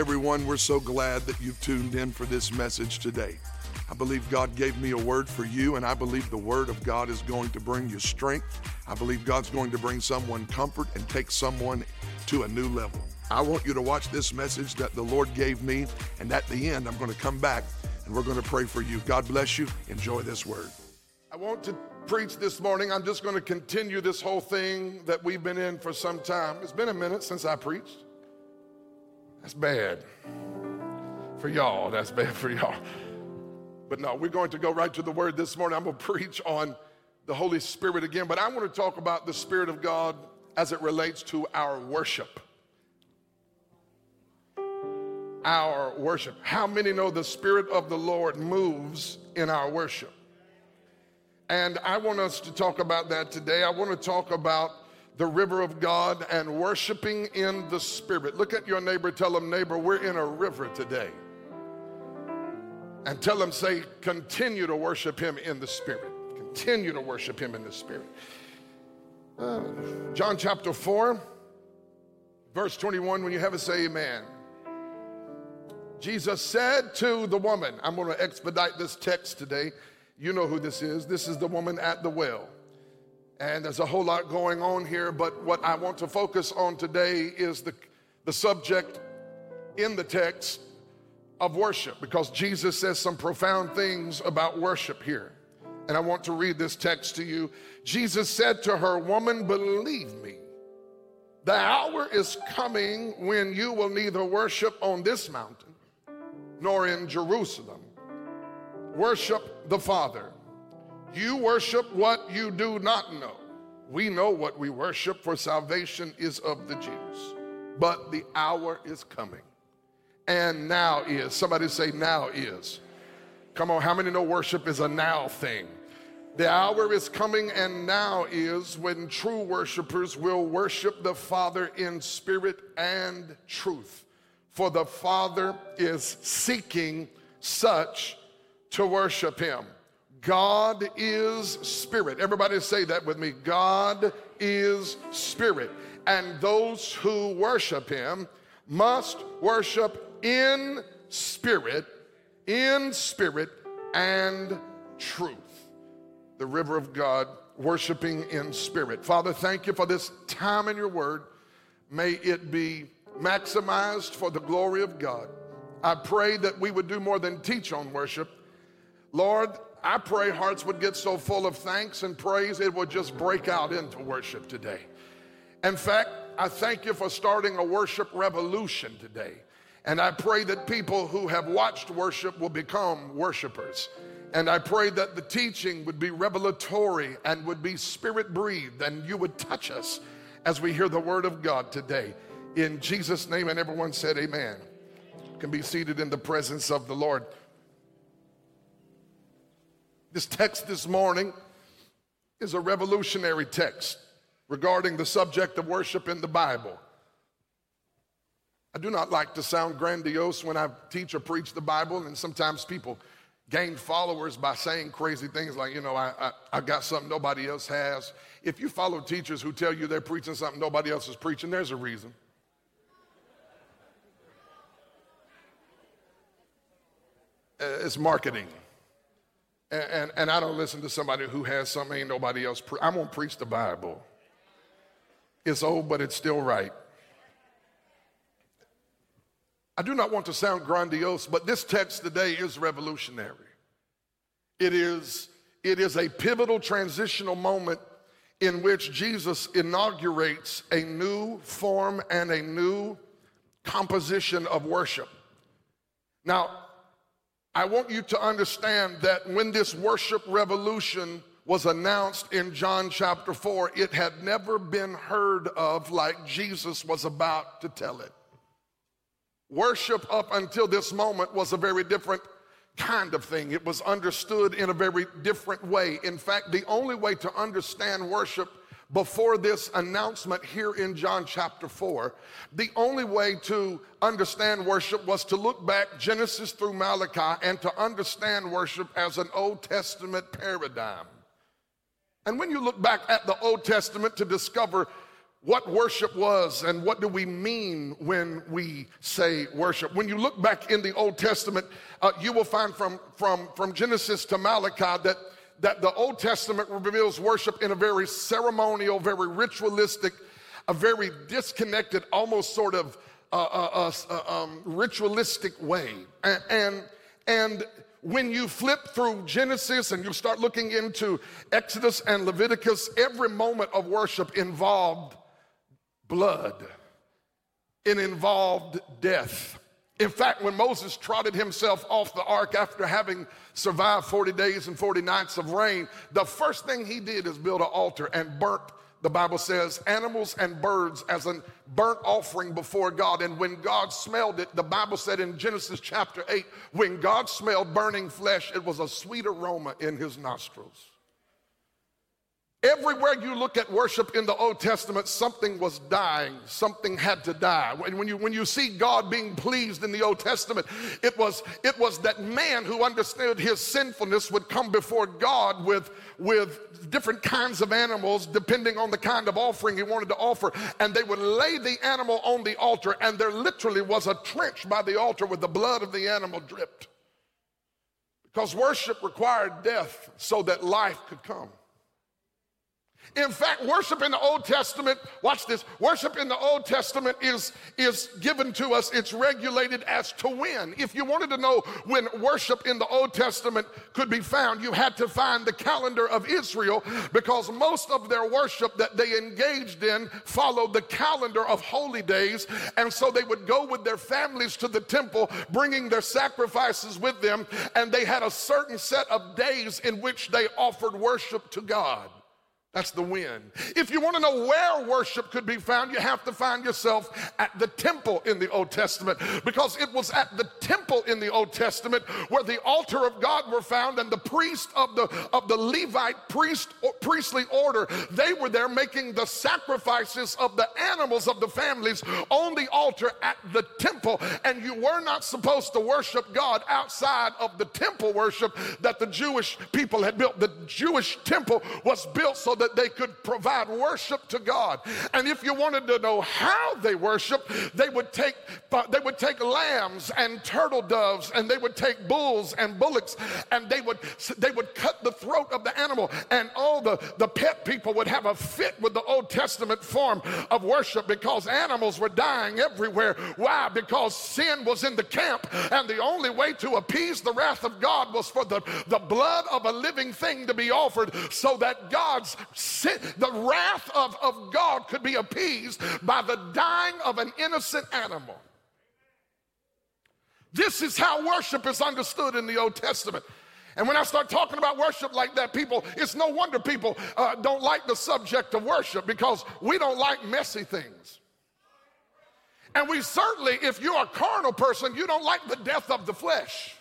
Everyone, we're so glad that you've tuned in for this message today. I believe God gave me a word for you, and I believe the word of God is going to bring you strength. I believe God's going to bring someone comfort and take someone to a new level. I want you to watch this message that the Lord gave me, and at the end, I'm going to come back and we're going to pray for you. God bless you. Enjoy this word. I want to preach this morning. I'm just going to continue this whole thing that we've been in for some time. It's been a minute since I preached. That's bad. For y'all, that's bad for y'all. But no, we're going to go right to the word this morning. I'm going to preach on the Holy Spirit again, but I want to talk about the Spirit of God as it relates to our worship. Our worship. How many know the Spirit of the Lord moves in our worship? And I want us to talk about that today. I want to talk about the river of God and worshiping in the Spirit. Look at your neighbor, tell them, neighbor, we're in a river today. And tell them, say, continue to worship Him in the Spirit. Continue to worship Him in the Spirit. Uh, John chapter 4, verse 21, when you have it, say amen. Jesus said to the woman, I'm going to expedite this text today. You know who this is. This is the woman at the well. And there's a whole lot going on here, but what I want to focus on today is the, the subject in the text of worship because Jesus says some profound things about worship here. And I want to read this text to you. Jesus said to her, Woman, believe me, the hour is coming when you will neither worship on this mountain nor in Jerusalem. Worship the Father. You worship what you do not know. We know what we worship, for salvation is of the Jews. But the hour is coming. And now is. Somebody say, now is. Come on, how many know worship is a now thing? The hour is coming, and now is when true worshipers will worship the Father in spirit and truth. For the Father is seeking such to worship Him. God is spirit. Everybody say that with me. God is spirit. And those who worship him must worship in spirit, in spirit and truth. The river of God, worshiping in spirit. Father, thank you for this time in your word. May it be maximized for the glory of God. I pray that we would do more than teach on worship. Lord, I pray hearts would get so full of thanks and praise it would just break out into worship today. In fact, I thank you for starting a worship revolution today. And I pray that people who have watched worship will become worshipers. And I pray that the teaching would be revelatory and would be spirit breathed, and you would touch us as we hear the word of God today. In Jesus' name, and everyone said, Amen. You can be seated in the presence of the Lord. This text this morning is a revolutionary text regarding the subject of worship in the Bible. I do not like to sound grandiose when I teach or preach the Bible, and sometimes people gain followers by saying crazy things like, you know, I, I, I, got something nobody else has. If you follow teachers who tell you they're preaching something nobody else is preaching, there's a reason. Uh, it's marketing. And, and, and, I don't listen to somebody who has something ain't nobody else. Pre- I'm going to preach the Bible. It's old, but it's still right. I do not want to sound grandiose, but this text today is revolutionary. It is, it is a pivotal transitional moment in which Jesus inaugurates a new form and a new composition of worship. Now, I want you to understand that when this worship revolution was announced in John chapter 4, it had never been heard of like Jesus was about to tell it. Worship up until this moment was a very different kind of thing. It was understood in a very different way. In fact, the only way to understand worship before this announcement here in John chapter 4, the only way to understand worship was to look back Genesis through Malachi and to understand worship as an Old Testament paradigm. And when you look back at the Old Testament to discover what worship was and what do we mean when we say worship. When you look back in the Old Testament, uh, you will find from, from, from Genesis to Malachi that, that the Old Testament reveals worship in a very ceremonial, very ritualistic, a very disconnected, almost sort of uh, uh, uh, uh um, ritualistic way. And, and, and when you flip through Genesis and you start looking into Exodus and Leviticus, every moment of worship involved blood, it involved death. In fact, when Moses trotted himself off the ark after having survived 40 days and 40 nights of rain, the first thing he did is build an altar and burnt, the Bible says, animals and birds as a burnt offering before God. And when God smelled it, the Bible said in Genesis chapter 8, when God smelled burning flesh, it was a sweet aroma in his nostrils. Everywhere you look at worship in the Old Testament, something was dying. Something had to die. When you, when you see God being pleased in the Old Testament, it was, it was that man who understood his sinfulness would come before God with, with different kinds of animals, depending on the kind of offering he wanted to offer. And they would lay the animal on the altar, and there literally was a trench by the altar where the blood of the animal dripped. Because worship required death so that life could come. In fact, worship in the Old Testament, watch this, worship in the Old Testament is, is given to us, it's regulated as to when. If you wanted to know when worship in the Old Testament could be found, you had to find the calendar of Israel because most of their worship that they engaged in followed the calendar of holy days. And so they would go with their families to the temple, bringing their sacrifices with them, and they had a certain set of days in which they offered worship to God. That's the win. If you want to know where worship could be found, you have to find yourself at the temple in the Old Testament because it was at the temple in the Old Testament where the altar of God were found and the priest of the of the Levite priest priestly order, they were there making the sacrifices of the animals of the families on the altar at the temple and you were not supposed to worship God outside of the temple worship that the Jewish people had built. The Jewish temple was built so that they could provide worship to God. And if you wanted to know how they worship, they would take uh, they would take lambs and turtle doves and they would take bulls and bullocks and they would they would cut the throat of the animal and all the the pet people would have a fit with the Old Testament form of worship because animals were dying everywhere. Why? Because sin was in the camp and the only way to appease the wrath of God was for the, the blood of a living thing to be offered so that God's the wrath of, of God could be appeased by the dying of an innocent animal. This is how worship is understood in the Old Testament. And when I start talking about worship like that, people, it's no wonder people uh, don't like the subject of worship because we don't like messy things. And we certainly, if you're a carnal person, you don't like the death of the flesh.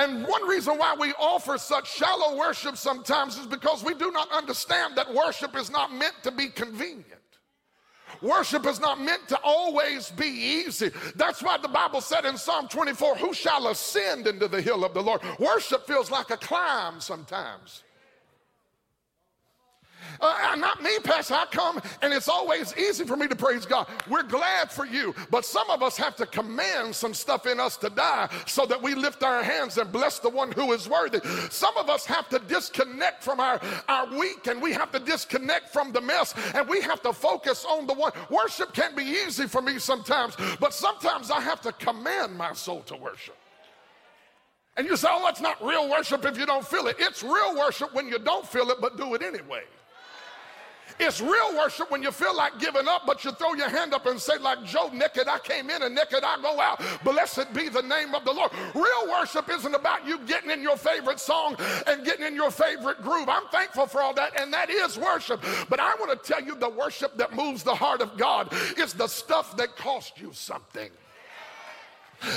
And one reason why we offer such shallow worship sometimes is because we do not understand that worship is not meant to be convenient. Worship is not meant to always be easy. That's why the Bible said in Psalm 24, Who shall ascend into the hill of the Lord? Worship feels like a climb sometimes. Uh, not me, Pastor. I come and it's always easy for me to praise God. We're glad for you. But some of us have to command some stuff in us to die so that we lift our hands and bless the one who is worthy. Some of us have to disconnect from our, our week and we have to disconnect from the mess and we have to focus on the one. Worship can be easy for me sometimes, but sometimes I have to command my soul to worship. And you say, oh, that's not real worship if you don't feel it. It's real worship when you don't feel it, but do it anyway. It's real worship when you feel like giving up, but you throw your hand up and say, like Job, naked I came in and naked I go out. Blessed be the name of the Lord. Real worship isn't about you getting in your favorite song and getting in your favorite groove. I'm thankful for all that, and that is worship. But I want to tell you the worship that moves the heart of God is the stuff that cost you something.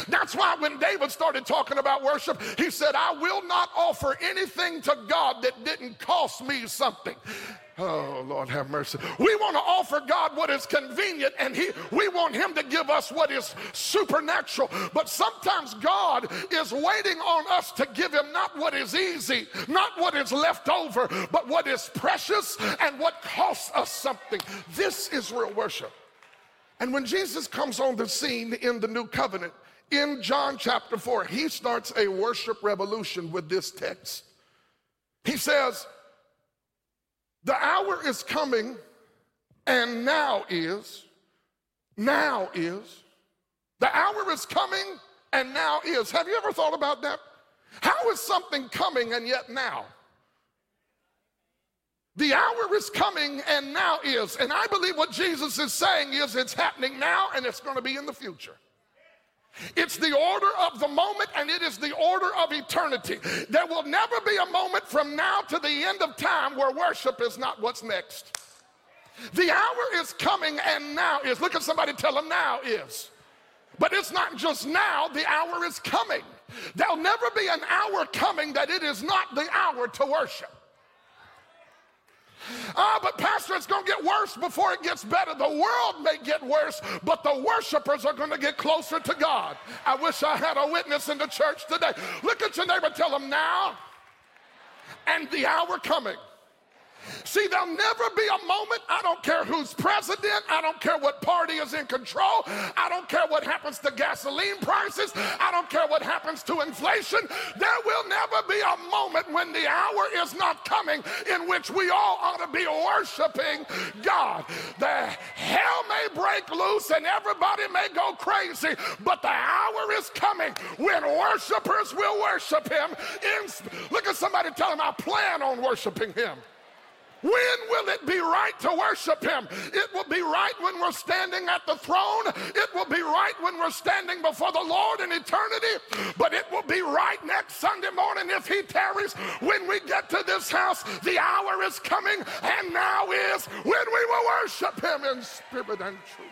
That's why when David started talking about worship, he said, I will not offer anything to God that didn't cost me something. Oh, Lord have mercy. We want to offer God what is convenient and he we want him to give us what is supernatural. But sometimes God is waiting on us to give him not what is easy, not what is left over, but what is precious and what costs us something. This is real worship. And when Jesus comes on the scene in the new covenant, in John chapter 4, he starts a worship revolution with this text. He says, the hour is coming, and now is. Now is. The hour is coming, and now is. Have you ever thought about that? How is something coming and yet now? The hour is coming and now is. And I believe what Jesus is saying is it's happening now and it's going to be in the future. It's the order of the moment and it is the order of eternity. There will never be a moment from now to the end of time where worship is not what's next. The hour is coming and now is. Look at somebody, tell them now is. But it's not just now, the hour is coming. There'll never be an hour coming that it is not the hour to worship. Ah, but Pastor, it's going to get worse before it gets better. The world may get worse, but the worshipers are going to get closer to God. I wish I had a witness in the church today. Look at your neighbor, tell them now and the hour coming See, there'll never be a moment, I don't care who's president, I don't care what party is in control, I don't care what happens to gasoline prices, I don't care what happens to inflation. There will never be a moment when the hour is not coming in which we all ought to be worshiping God. The hell may break loose and everybody may go crazy, but the hour is coming when worshipers will worship Him. In, look at somebody tell him, I plan on worshiping Him. When will it be right to worship Him? It will be right when we're standing at the throne. It will be right when we're standing before the Lord in eternity. But it will be right next Sunday morning if He tarries. When we get to this house, the hour is coming, and now is when we will worship Him in spirit and truth.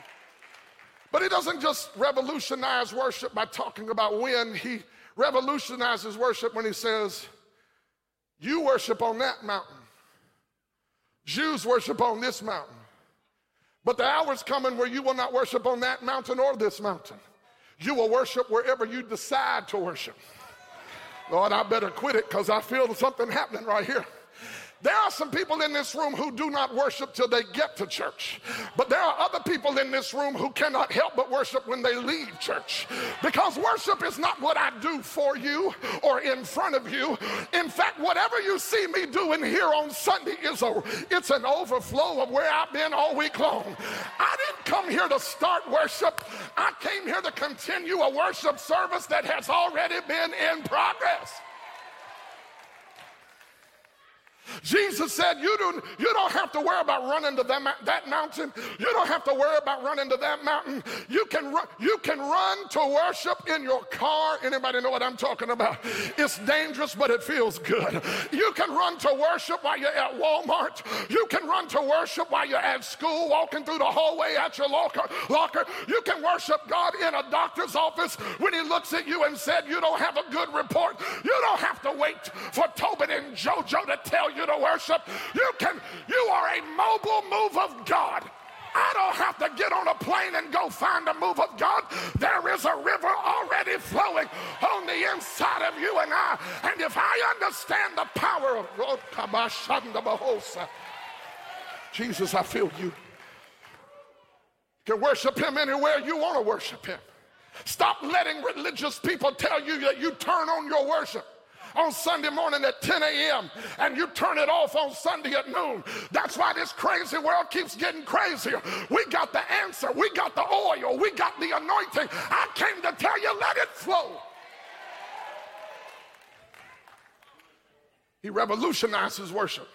But He doesn't just revolutionize worship by talking about when, He revolutionizes worship when He says, You worship on that mountain. Jews worship on this mountain. But the hour's coming where you will not worship on that mountain or this mountain. You will worship wherever you decide to worship. Lord, I better quit it because I feel something happening right here. There are some people in this room who do not worship till they get to church. But there are other people in this room who cannot help but worship when they leave church. Because worship is not what I do for you or in front of you. In fact, whatever you see me doing here on Sunday is a it's an overflow of where I've been all week long. I didn't come here to start worship. I came here to continue a worship service that has already been in progress. Jesus said, you don't, you don't have to worry about running to that, that mountain. You don't have to worry about running to that mountain. You can, run, you can run to worship in your car. Anybody know what I'm talking about? It's dangerous, but it feels good. You can run to worship while you're at Walmart. You can run to worship while you're at school, walking through the hallway at your locker. locker. You can worship God in a doctor's office when he looks at you and said, you don't have a good report. You don't have to wait for Tobin and JoJo to tell you to worship. You can, you are a mobile move of God. I don't have to get on a plane and go find a move of God. There is a river already flowing on the inside of you and I. And if I understand the power of God, Jesus, I feel you. You can worship him anywhere you want to worship him. Stop letting religious people tell you that you turn on your worship on Sunday morning at 10 a.m. and you turn it off on Sunday at noon. That's why this crazy world keeps getting crazier. We got the answer, we got the oil, we got the anointing. I came to tell you, let it flow. He revolutionizes worship.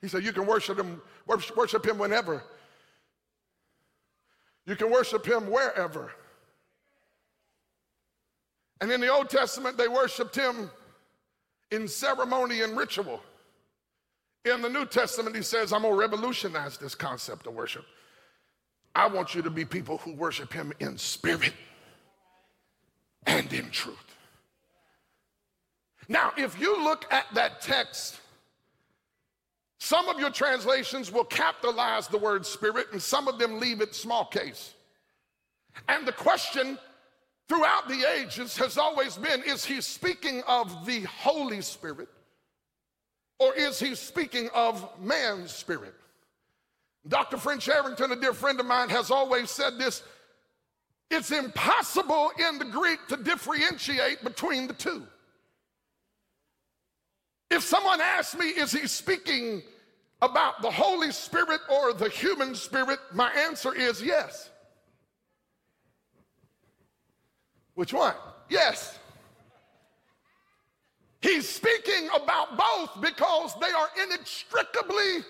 He said, You can worship him, worship him whenever. You can worship him wherever. And in the Old Testament, they worshiped him in ceremony and ritual. In the New Testament, he says, I'm going to revolutionize this concept of worship. I want you to be people who worship him in spirit and in truth. Now, if you look at that text, some of your translations will capitalize the word spirit, and some of them leave it small case. And the question throughout the ages has always been is he speaking of the Holy Spirit or is he speaking of man's spirit? Dr. French Arrington, a dear friend of mine, has always said this it's impossible in the Greek to differentiate between the two. If someone asks me, is he speaking about the Holy Spirit or the human spirit, my answer is yes. Which one? Yes. He's speaking about both because they are inextricably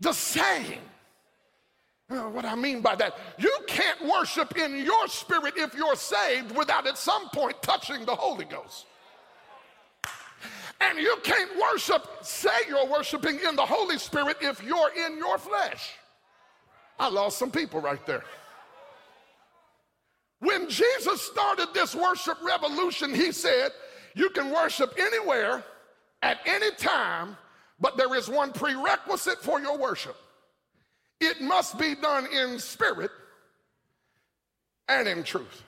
the same. Uh, what I mean by that, you can't worship in your spirit if you're saved without at some point touching the Holy Ghost. And you can't worship, say you're worshiping in the Holy Spirit if you're in your flesh. I lost some people right there. When Jesus started this worship revolution, he said, You can worship anywhere, at any time, but there is one prerequisite for your worship it must be done in spirit and in truth.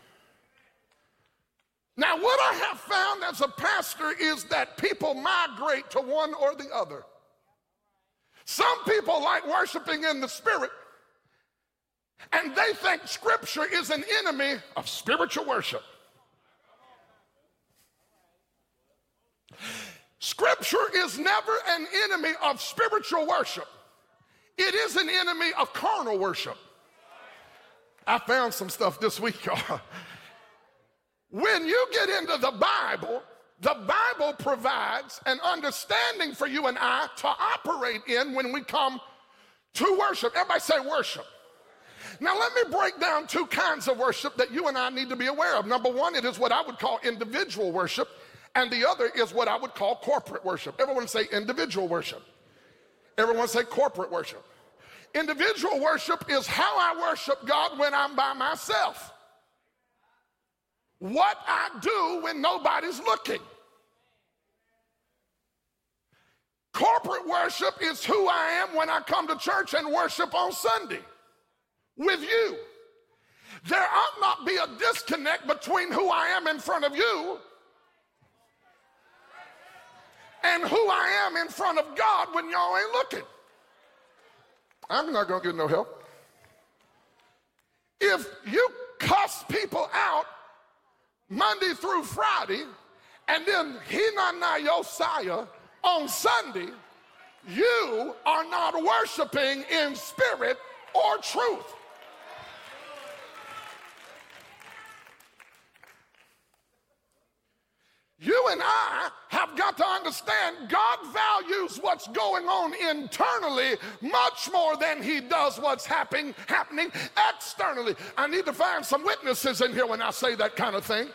Now, what I have found as a pastor is that people migrate to one or the other. Some people like worshiping in the spirit, and they think scripture is an enemy of spiritual worship. Scripture is never an enemy of spiritual worship. It is an enemy of carnal worship. I found some stuff this week, y'all. When you get into the Bible, the Bible provides an understanding for you and I to operate in when we come to worship. Everybody say worship. Now, let me break down two kinds of worship that you and I need to be aware of. Number one, it is what I would call individual worship, and the other is what I would call corporate worship. Everyone say individual worship. Everyone say corporate worship. Individual worship is how I worship God when I'm by myself. What I do when nobody's looking. Corporate worship is who I am when I come to church and worship on Sunday with you. There ought not be a disconnect between who I am in front of you and who I am in front of God when y'all ain't looking. I'm not going to get no help. If you cuss people out Monday through Friday and then Hinana Yosiah on Sunday, you are not worshiping in spirit or truth. You and I have got to understand God values what's going on internally much more than he does what's happening happening externally. I need to find some witnesses in here when I say that kind of thing.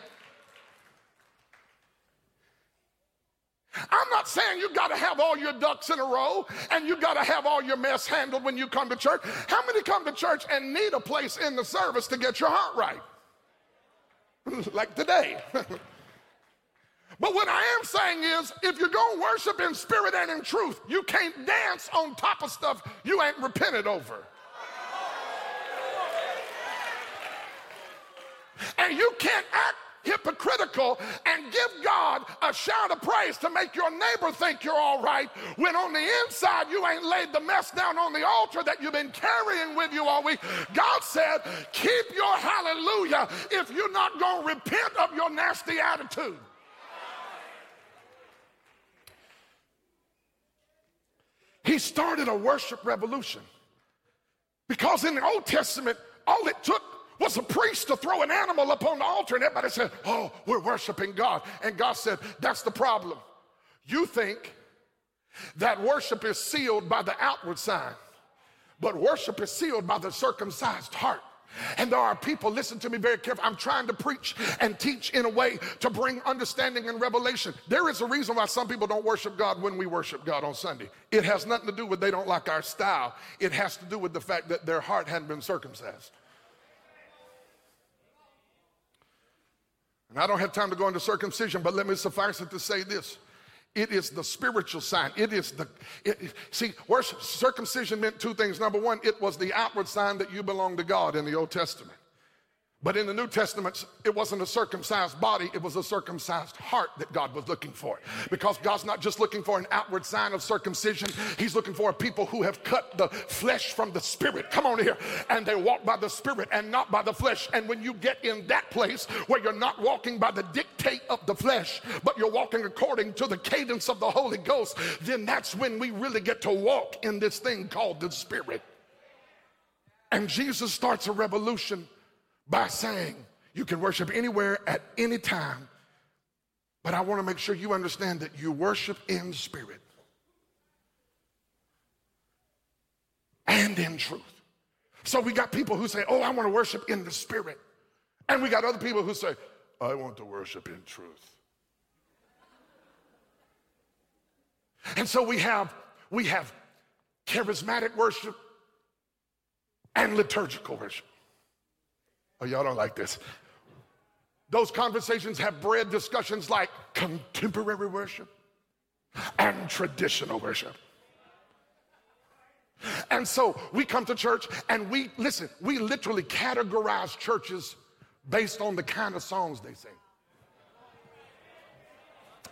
I'm not saying you got to have all your ducks in a row and you got to have all your mess handled when you come to church. How many come to church and need a place in the service to get your heart right? like today. But what I am saying is, if you're going to worship in spirit and in truth, you can't dance on top of stuff you ain't repented over. And you can't act hypocritical and give God a shout of praise to make your neighbor think you're all right when on the inside you ain't laid the mess down on the altar that you've been carrying with you all week. God said, keep your hallelujah if you're not going to repent of your nasty attitude. He started a worship revolution. Because in the Old Testament, all it took was a priest to throw an animal upon the altar, and everybody said, Oh, we're worshiping God. And God said, That's the problem. You think that worship is sealed by the outward sign, but worship is sealed by the circumcised heart. And there are people, listen to me very carefully. I'm trying to preach and teach in a way to bring understanding and revelation. There is a reason why some people don't worship God when we worship God on Sunday. It has nothing to do with they don't like our style, it has to do with the fact that their heart hadn't been circumcised. And I don't have time to go into circumcision, but let me suffice it to say this. It is the spiritual sign. It is the, it, see, worship, circumcision meant two things. Number one, it was the outward sign that you belong to God in the Old Testament. But in the New Testament, it wasn't a circumcised body, it was a circumcised heart that God was looking for. Because God's not just looking for an outward sign of circumcision, He's looking for a people who have cut the flesh from the spirit. Come on here. And they walk by the spirit and not by the flesh. And when you get in that place where you're not walking by the dictate of the flesh, but you're walking according to the cadence of the Holy Ghost, then that's when we really get to walk in this thing called the spirit. And Jesus starts a revolution by saying you can worship anywhere at any time, but I want to make sure you understand that you worship in spirit and in truth. So we got people who say, Oh, I want to worship in the spirit. And we got other people who say, I want to worship in truth. And so we have we have charismatic worship and liturgical worship. Oh, y'all don't like this. Those conversations have bred discussions like contemporary worship and traditional worship. And so we come to church and we, listen, we literally categorize churches based on the kind of songs they sing.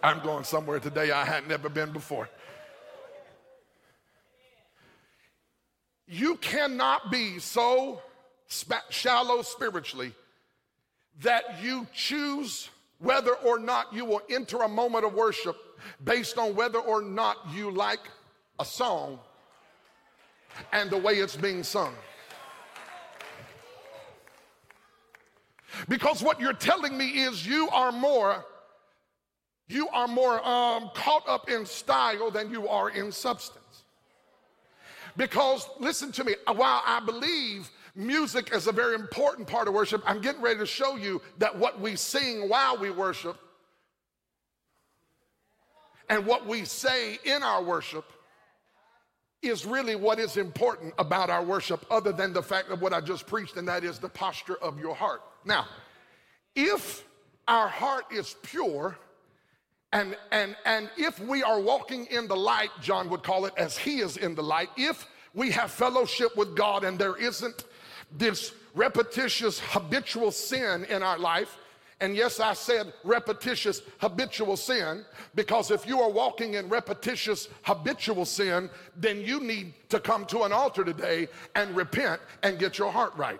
I'm going somewhere today I had never been before. You cannot be so shallow spiritually that you choose whether or not you will enter a moment of worship based on whether or not you like a song and the way it's being sung. Because what you're telling me is you are more you are more um, caught up in style than you are in substance. Because listen to me, while I believe Music is a very important part of worship. I'm getting ready to show you that what we sing while we worship and what we say in our worship is really what is important about our worship, other than the fact of what I just preached, and that is the posture of your heart. Now, if our heart is pure, and, and, and if we are walking in the light, John would call it, as he is in the light, if we have fellowship with God and there isn't this repetitious habitual sin in our life. And yes, I said repetitious habitual sin because if you are walking in repetitious habitual sin, then you need to come to an altar today and repent and get your heart right.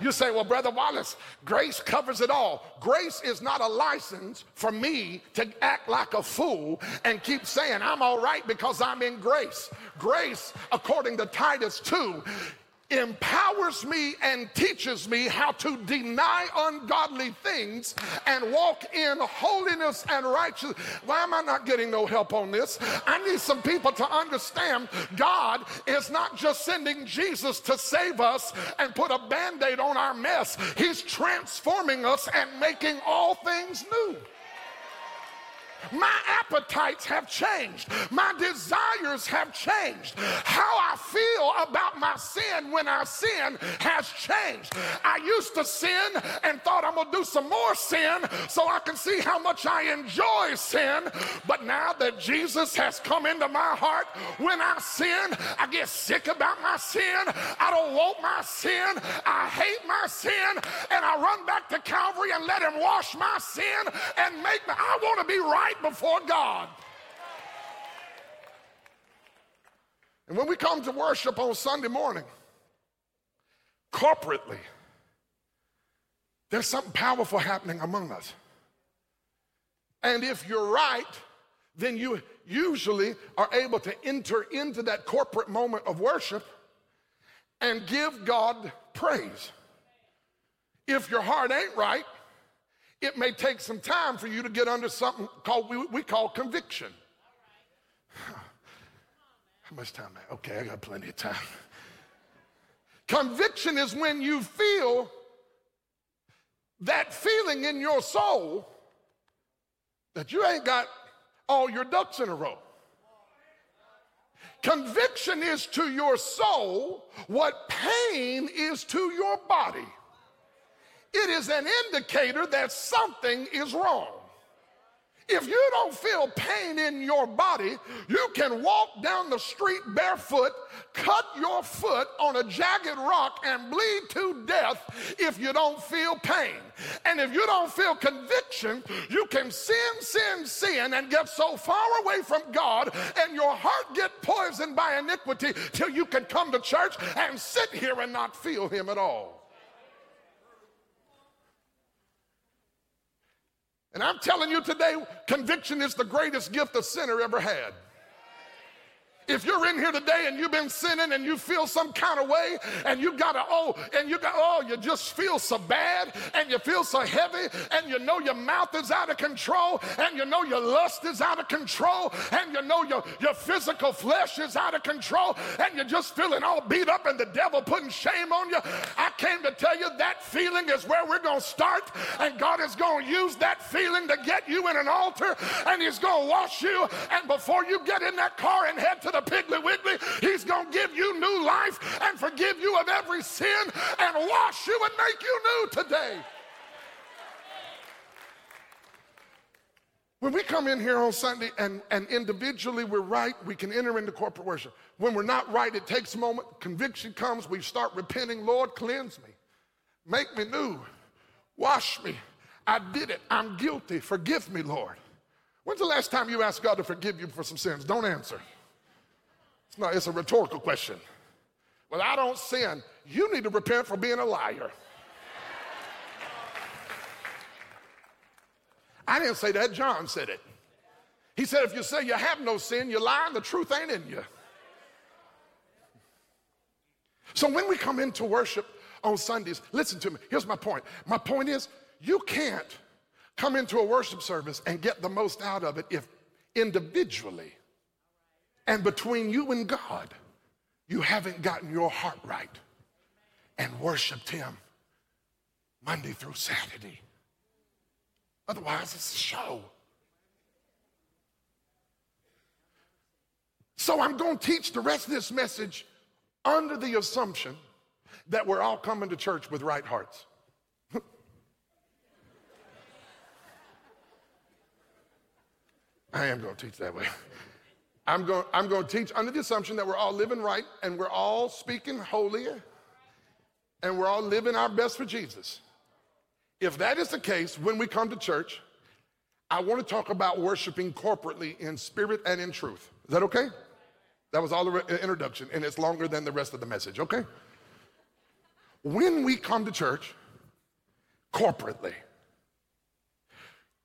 You say, well, Brother Wallace, grace covers it all. Grace is not a license for me to act like a fool and keep saying I'm all right because I'm in grace. Grace, according to Titus 2, empowers me and teaches me how to deny ungodly things and walk in holiness and righteousness. Why am I not getting no help on this? I need some people to understand God is not just sending Jesus to save us and put a band aid on our mess, He's transforming us and making all things new. My appetites have changed. My desires have changed. How I feel about my sin when I sin has changed. I used to sin and thought I'm going to do some more sin so I can see how much I enjoy sin. But now that Jesus has come into my heart, when I sin, I get sick about my sin. I don't want my sin. I hate my sin. And I run back to Calvary and let Him wash my sin and make me. I want to be right right before God. And when we come to worship on Sunday morning, corporately, there's something powerful happening among us. And if you're right, then you usually are able to enter into that corporate moment of worship and give God praise. If your heart ain't right, it may take some time for you to get under something called we, we call conviction. How much time? Okay, I got plenty of time. Conviction is when you feel that feeling in your soul that you ain't got all your ducks in a row. Conviction is to your soul what pain is to your body. It is an indicator that something is wrong. If you don't feel pain in your body, you can walk down the street barefoot, cut your foot on a jagged rock, and bleed to death if you don't feel pain. And if you don't feel conviction, you can sin, sin, sin, and get so far away from God, and your heart get poisoned by iniquity till you can come to church and sit here and not feel Him at all. And I'm telling you today, conviction is the greatest gift a sinner ever had. If you're in here today and you've been sinning and you feel some kind of way and you got to, oh, and you got, oh, you just feel so bad and you feel so heavy and you know your mouth is out of control and you know your lust is out of control and you know your, your physical flesh is out of control and you're just feeling all beat up and the devil putting shame on you. I came to tell you that feeling is where we're going to start and God is going to use that feeling to get you in an altar and he's going to wash you and before you get in that car and head to the Piggly Wiggly. He's going to give you new life and forgive you of every sin and wash you and make you new today. When we come in here on Sunday and, and individually we're right, we can enter into corporate worship. When we're not right, it takes a moment. Conviction comes. We start repenting. Lord, cleanse me. Make me new. Wash me. I did it. I'm guilty. Forgive me, Lord. When's the last time you asked God to forgive you for some sins? Don't answer. It's not, it's a rhetorical question. Well, I don't sin. You need to repent for being a liar. I didn't say that, John said it. He said, if you say you have no sin, you're lying, the truth ain't in you. So when we come into worship on Sundays, listen to me. Here's my point. My point is, you can't come into a worship service and get the most out of it if individually and between you and God, you haven't gotten your heart right and worshiped Him Monday through Saturday. Otherwise, it's a show. So I'm going to teach the rest of this message under the assumption that we're all coming to church with right hearts. I am going to teach that way. I'm going, I'm going to teach under the assumption that we're all living right and we're all speaking holy and we're all living our best for Jesus. If that is the case, when we come to church, I want to talk about worshiping corporately in spirit and in truth. Is that okay? That was all the uh, introduction, and it's longer than the rest of the message, okay? When we come to church corporately,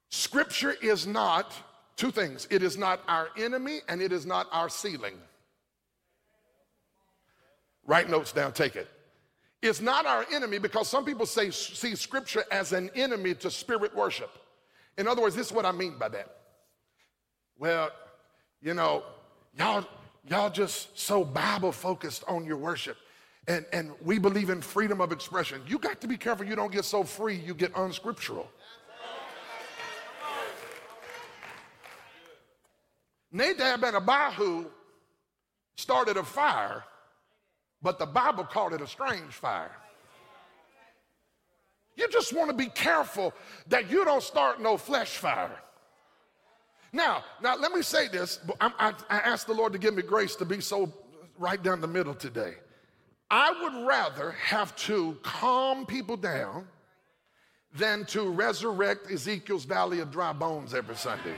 scripture is not Two things it is not our enemy and it is not our ceiling. Write notes down, take it. It's not our enemy because some people say see scripture as an enemy to spirit worship. In other words, this is what I mean by that. Well, you know, y'all y'all just so Bible focused on your worship. And, and we believe in freedom of expression. You got to be careful you don't get so free you get unscriptural. Nadab and Abihu started a fire, but the Bible called it a strange fire. You just want to be careful that you don't start no flesh fire. Now, now let me say this. I, I, I asked the Lord to give me grace to be so right down the middle today. I would rather have to calm people down than to resurrect Ezekiel's valley of dry bones every Sunday.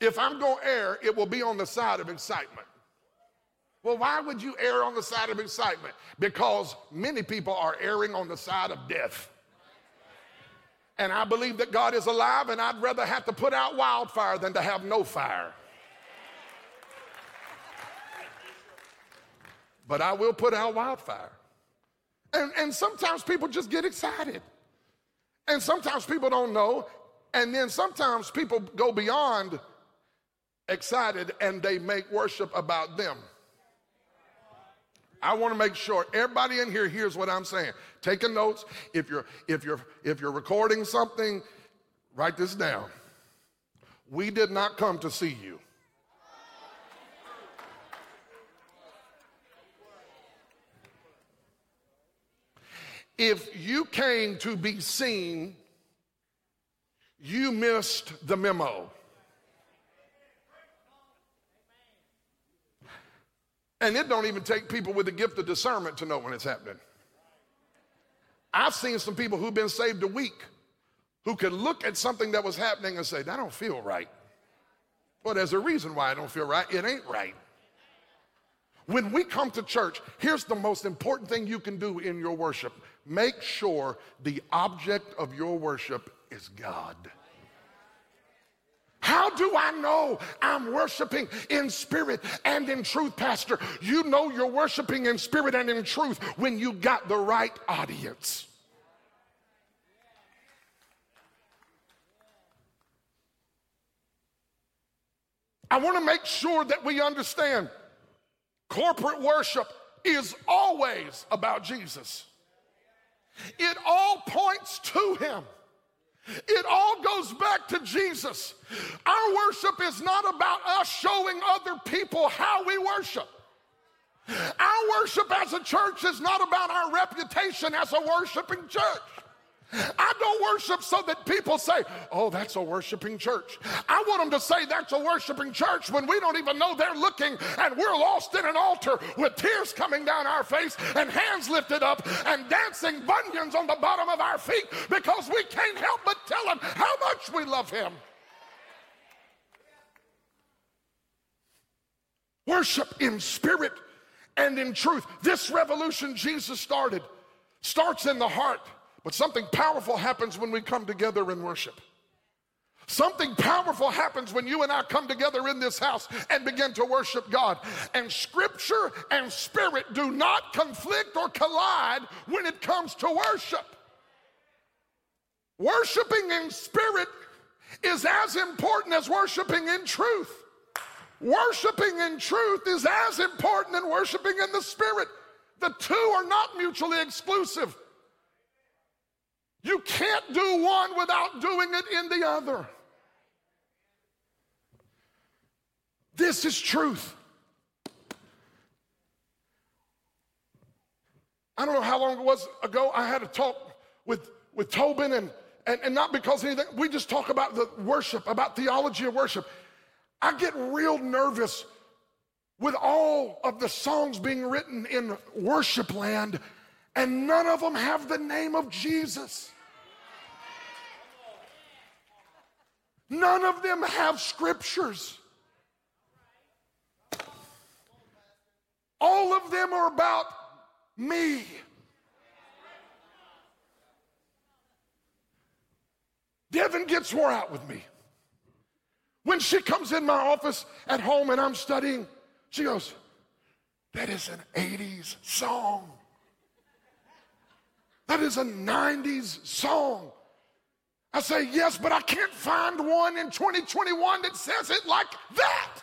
If I'm going to err, it will be on the side of excitement. Well, why would you err on the side of excitement? Because many people are erring on the side of death. And I believe that God is alive, and I'd rather have to put out wildfire than to have no fire. But I will put out wildfire. And, and sometimes people just get excited. And sometimes people don't know. And then sometimes people go beyond excited and they make worship about them. I want to make sure everybody in here hears what I'm saying. Taking notes. If you're if you're if you're recording something, write this down. We did not come to see you. If you came to be seen, you missed the memo. And it don't even take people with the gift of discernment to know when it's happening. I've seen some people who've been saved a week who could look at something that was happening and say, that don't feel right. Well, there's a reason why I don't feel right. It ain't right. When we come to church, here's the most important thing you can do in your worship make sure the object of your worship is God. How do I know I'm worshiping in spirit and in truth, Pastor? You know you're worshiping in spirit and in truth when you got the right audience. I want to make sure that we understand corporate worship is always about Jesus. It all points to him. It all goes back to Jesus. Our worship is not about us showing other people how we worship. Our worship as a church is not about our reputation as a worshiping church. I don't worship so that people say, oh, that's a worshiping church. I want them to say that's a worshiping church when we don't even know they're looking and we're lost in an altar with tears coming down our face and hands lifted up and dancing bunions on the bottom of our feet because we can't help but tell them how much we love Him. Worship in spirit and in truth. This revolution Jesus started starts in the heart. But something powerful happens when we come together in worship. Something powerful happens when you and I come together in this house and begin to worship God. And scripture and spirit do not conflict or collide when it comes to worship. Worshiping in spirit is as important as worshiping in truth. Worshiping in truth is as important as worshiping in the spirit. The two are not mutually exclusive. You can't do one without doing it in the other. This is truth. I don't know how long it was ago I had a talk with, with Tobin, and, and, and not because anything, we just talk about the worship, about theology of worship. I get real nervous with all of the songs being written in worship land, and none of them have the name of Jesus. None of them have scriptures. All of them are about me. Devin gets wore out with me. When she comes in my office at home and I'm studying, she goes, That is an 80s song. That is a 90s song. I say, yes, but I can't find one in 2021 that says it like that.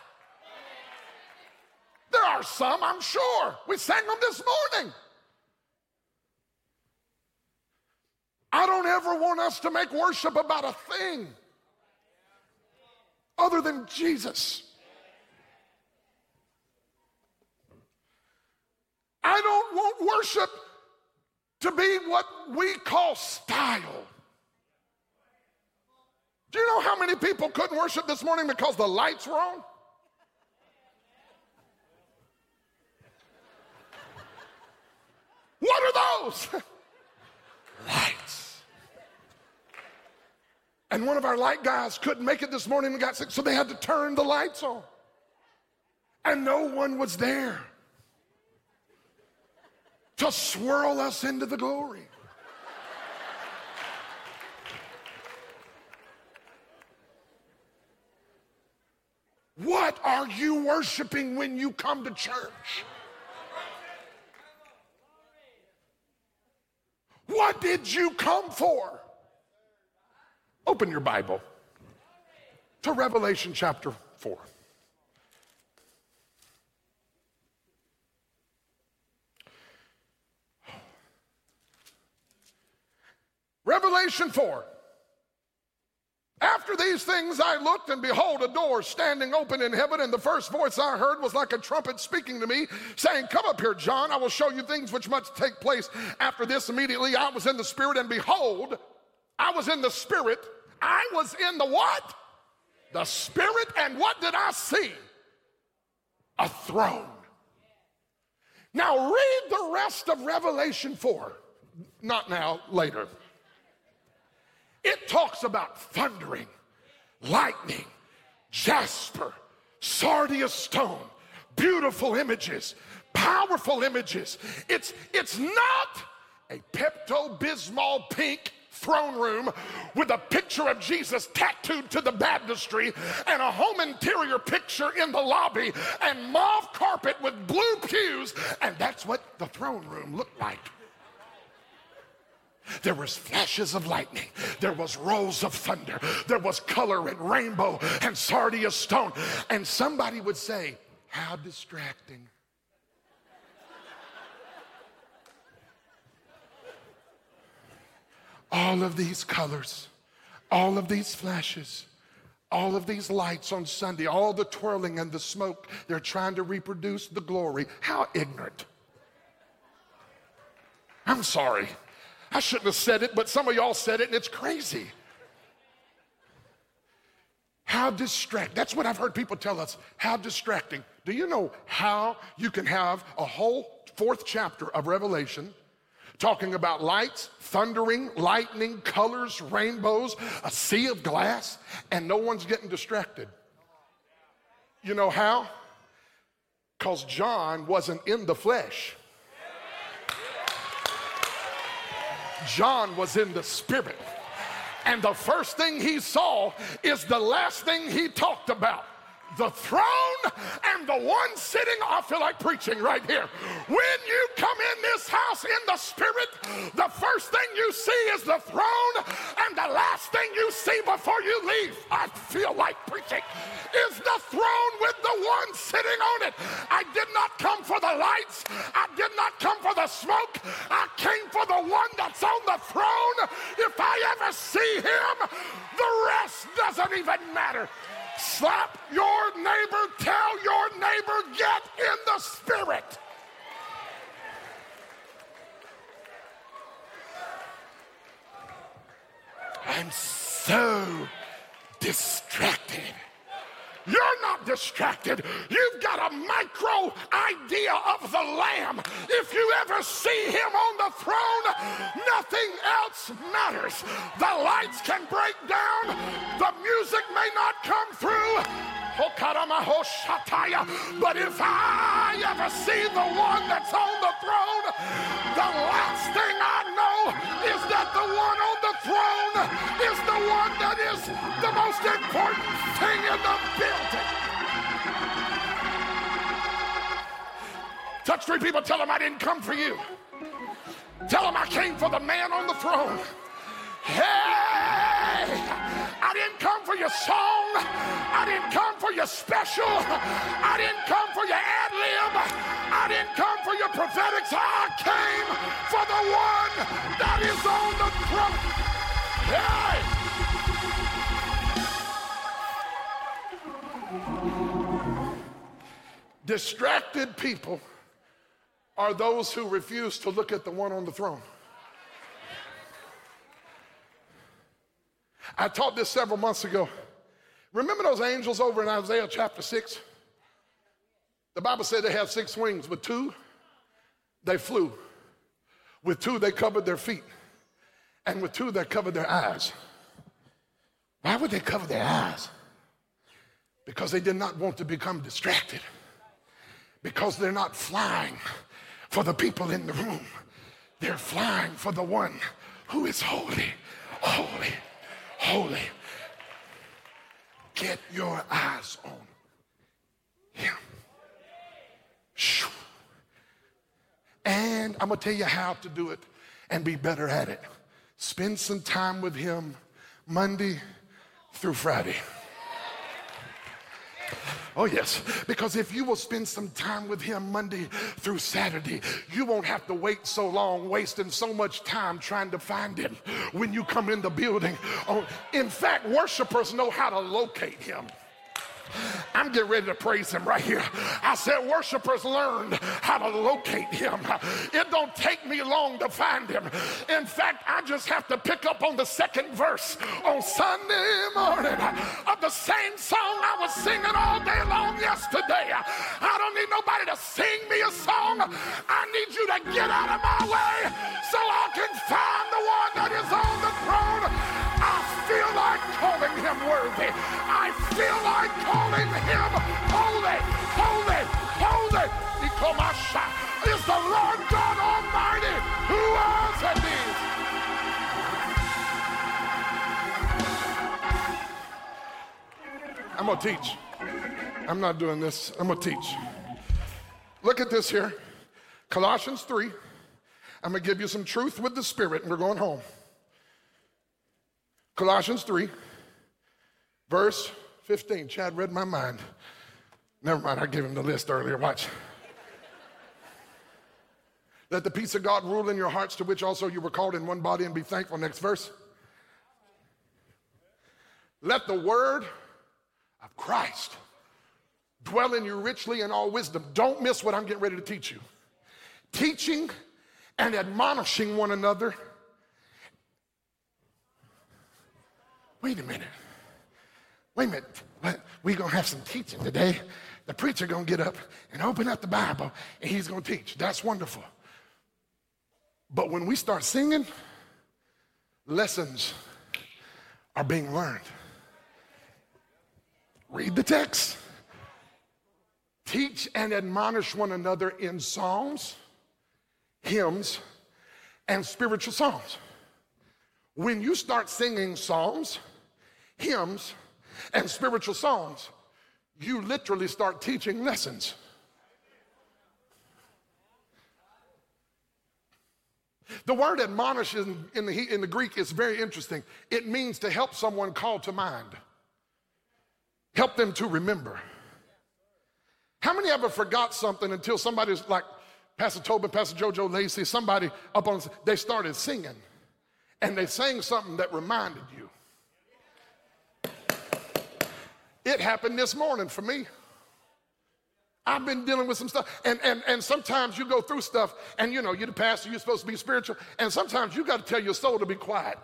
There are some, I'm sure. We sang them this morning. I don't ever want us to make worship about a thing other than Jesus. I don't want worship to be what we call style. Do you know how many people couldn't worship this morning because the lights were on? What are those? lights. And one of our light guys couldn't make it this morning and got sick, so they had to turn the lights on. And no one was there to swirl us into the glory. What are you worshiping when you come to church? What did you come for? Open your Bible to Revelation chapter 4. Revelation 4. After these things I looked, and behold, a door standing open in heaven, and the first voice I heard was like a trumpet speaking to me, saying, Come up here, John, I will show you things which must take place after this. Immediately I was in the Spirit, and behold, I was in the Spirit. I was in the what? The Spirit, and what did I see? A throne. Now read the rest of Revelation 4. Not now, later. It talks about thundering, lightning, jasper, sardius stone, beautiful images, powerful images. It's, it's not a Pepto Bismol pink throne room with a picture of Jesus tattooed to the baptistry and a home interior picture in the lobby and mauve carpet with blue pews. And that's what the throne room looked like. There was flashes of lightning. There was rolls of thunder. There was color and rainbow and sardius stone. And somebody would say, how distracting. all of these colors, all of these flashes, all of these lights on Sunday, all the twirling and the smoke, they're trying to reproduce the glory. How ignorant. I'm sorry. I shouldn't have said it, but some of y'all said it and it's crazy. How distract. That's what I've heard people tell us. How distracting. Do you know how you can have a whole fourth chapter of Revelation talking about lights, thundering, lightning, colors, rainbows, a sea of glass, and no one's getting distracted? You know how? Because John wasn't in the flesh. John was in the spirit. And the first thing he saw is the last thing he talked about the throne and the one sitting. I feel like preaching right here. When you come in this house in the spirit, the first thing you see is the throne, and the last thing you see before you leave, I feel like preaching, is the throne with the one sitting on it. I did not come for the lights, I did not come for the smoke, I came for the one that's on the throne. If I ever see him, the rest doesn't even matter. Slap your neighbor, tell your neighbor, get in the spirit. I'm so distracted. You're not distracted. You've got a micro idea of the Lamb. If you ever see him on the throne, nothing else matters. The lights can break down, the music may not come through. But if I ever see the one that's on the throne, the last thing I know is that the one on the throne is the one that is the most important thing in the building. Touch three people, tell them I didn't come for you. Tell them I came for the man on the throne. Hey! I didn't come for your song. I didn't come for your special. I didn't come for your ad lib. I didn't come for your prophetics. I came for the one that is on the throne. Hey! Distracted people are those who refuse to look at the one on the throne. I taught this several months ago. Remember those angels over in Isaiah chapter 6? The Bible said they have six wings. With two, they flew. With two, they covered their feet. And with two, they covered their eyes. Why would they cover their eyes? Because they did not want to become distracted. Because they're not flying for the people in the room. They're flying for the one who is holy, holy, holy. Get your eyes on him. And I'm going to tell you how to do it and be better at it. Spend some time with him Monday through Friday. Oh, yes. Because if you will spend some time with Him Monday through Saturday, you won't have to wait so long, wasting so much time trying to find Him when you come in the building. Oh, in fact, worshipers know how to locate Him. I'm getting ready to praise him right here. I said, worshipers learned how to locate him. It don't take me long to find him. In fact, I just have to pick up on the second verse on Sunday morning of the same song I was singing all day long yesterday. I don't need nobody to sing me a song. I need you to get out of my way so I can find the one that is on calling him worthy. I feel like calling him holy, holy, holy. Is the Lord God Almighty who was. I'm going to teach. I'm not doing this. I'm going to teach. Look at this here Colossians 3. I'm going to give you some truth with the Spirit, and we're going home. Colossians 3, verse 15. Chad read my mind. Never mind, I gave him the list earlier. Watch. Let the peace of God rule in your hearts, to which also you were called in one body, and be thankful. Next verse. Let the word of Christ dwell in you richly in all wisdom. Don't miss what I'm getting ready to teach you. Teaching and admonishing one another. Wait a minute. Wait a minute. We're going to have some teaching today. The preacher going to get up and open up the Bible and he's going to teach. That's wonderful. But when we start singing, lessons are being learned. Read the text. Teach and admonish one another in psalms, hymns, and spiritual songs. When you start singing psalms, hymns, and spiritual songs, you literally start teaching lessons. The word admonish in, in, the, in the Greek is very interesting. It means to help someone call to mind, help them to remember. How many ever forgot something until somebody's like Pastor Tobin, Pastor JoJo Lacey, somebody up on, they started singing and they sang something that reminded you. It happened this morning for me. I've been dealing with some stuff. And, and, and sometimes you go through stuff, and you know, you're the pastor, you're supposed to be spiritual, and sometimes you got to tell your soul to be quiet.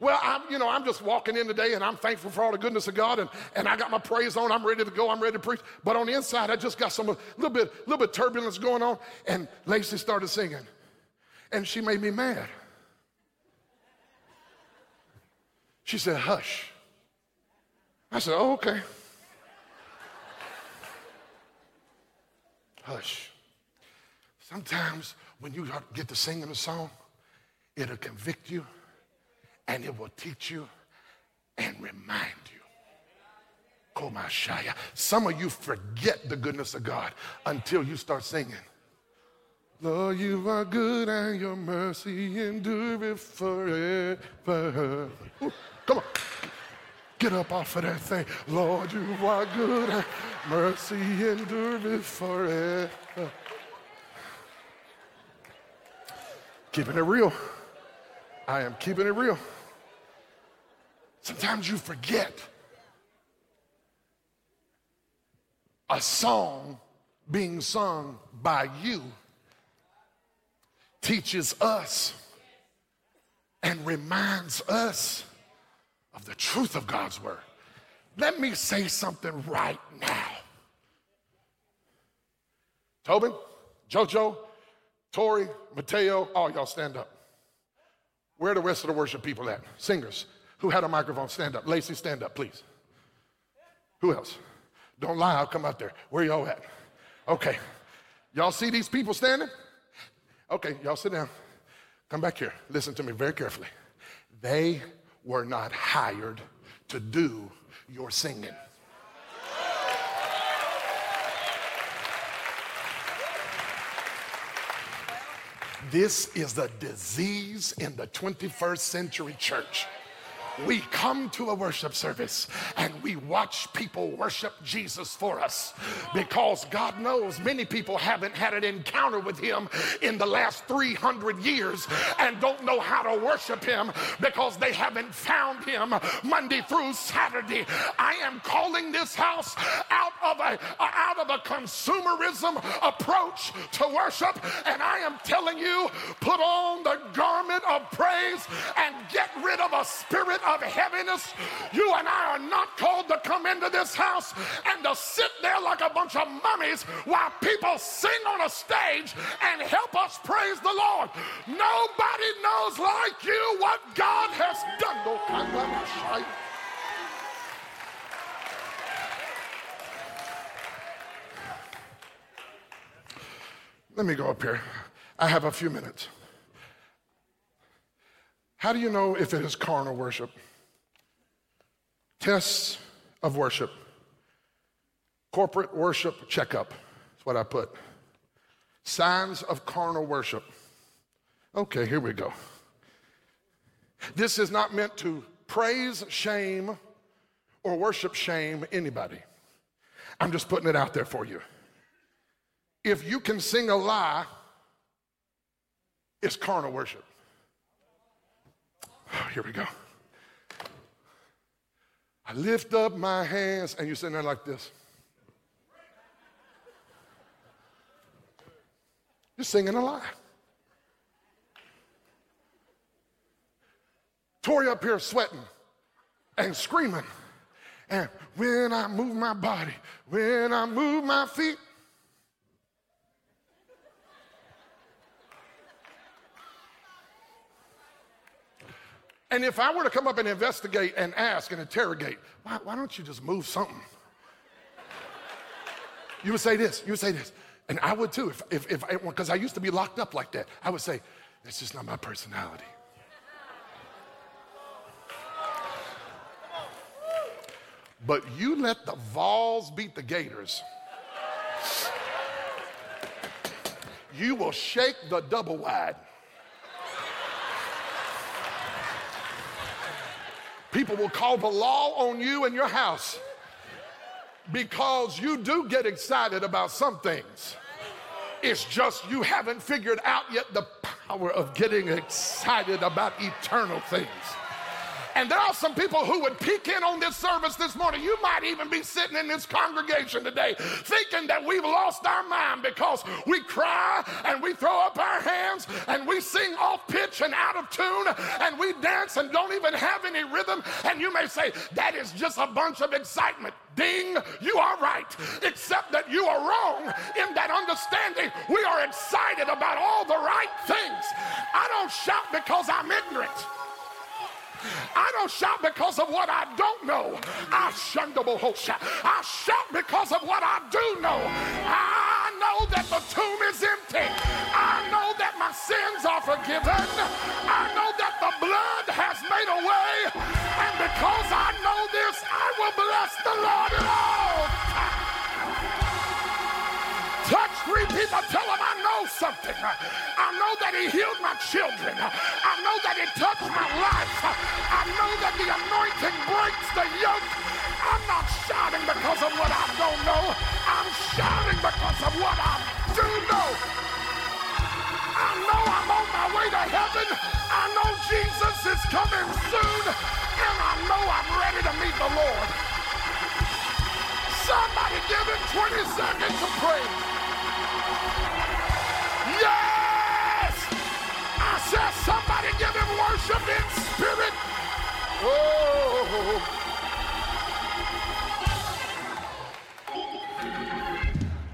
Well, I'm, you know, I'm just walking in today and I'm thankful for all the goodness of God and, and I got my praise on. I'm ready to go. I'm ready to preach. But on the inside, I just got some little bit, a little bit turbulence going on. And Lacey started singing. And she made me mad. She said, hush. I said, oh, okay. Hush. Sometimes when you get to singing a song, it'll convict you and it will teach you and remind you. Komashaya. Some of you forget the goodness of God until you start singing. Lord, you are good and your mercy endureth forever. Ooh, come on. Get up off of that thing. Lord, you are good. Mercy endureth forever. Keeping it real. I am keeping it real. Sometimes you forget a song being sung by you teaches us and reminds us of the truth of God's word. Let me say something right now. Tobin, JoJo, Tori, Mateo, all y'all stand up. Where the rest of the worship people at? Singers. Who had a microphone? Stand up. Lacey, stand up, please. Who else? Don't lie, I'll come out there. Where y'all at? Okay. Y'all see these people standing? Okay, y'all sit down. Come back here. Listen to me very carefully. They were not hired to do your singing. This is the disease in the 21st century church. We come to a worship service and we watch people worship Jesus for us because God knows many people haven't had an encounter with Him in the last 300 years and don't know how to worship Him because they haven't found Him Monday through Saturday. I am calling this house out of a out of a consumerism approach to worship, and I am telling you, put on the garment of praise and get rid of a spirit of heaviness. You and I are not called to come into this house and to sit there like a bunch of mummies while people sing on a stage and help us praise the Lord. Nobody knows like you what God has done. Let me go up here. I have a few minutes. How do you know if it is carnal worship? Tests of worship. Corporate worship checkup. That's what I put. Signs of carnal worship. Okay, here we go. This is not meant to praise, shame, or worship shame anybody. I'm just putting it out there for you. If you can sing a lie, it's carnal worship. Oh, here we go. I lift up my hands, and you're sitting there like this. You're singing a lie. Tori up here sweating and screaming. And when I move my body, when I move my feet, And if I were to come up and investigate and ask and interrogate, why, why don't you just move something? You would say this, you would say this. And I would too, if, if, if because I used to be locked up like that. I would say, that's just not my personality. But you let the Vols beat the Gators. You will shake the double wide. People will call the law on you and your house because you do get excited about some things. It's just you haven't figured out yet the power of getting excited about eternal things. And there are some people who would peek in on this service this morning. You might even be sitting in this congregation today thinking that we've lost our mind because we cry and we throw up our hands and we sing off pitch and out of tune and we dance and don't even have any rhythm. And you may say, that is just a bunch of excitement. Ding, you are right. Except that you are wrong in that understanding. We are excited about all the right things. I don't shout because I'm ignorant. I don't shout because of what I don't know. I I shout because of what I do know. I know that the tomb is empty. I know that my sins are forgiven. I know that the blood has made a way. And because I know this, I will bless the Lord at all Three people, tell them I know something. I know that he healed my children. I know that he touched my life. I know that the anointing breaks the yoke. I'm not shouting because of what I don't know. I'm shouting because of what I do know. I know I'm on my way to heaven. I know Jesus is coming soon. And I know I'm ready to meet the Lord. Somebody give him 20 seconds to praise.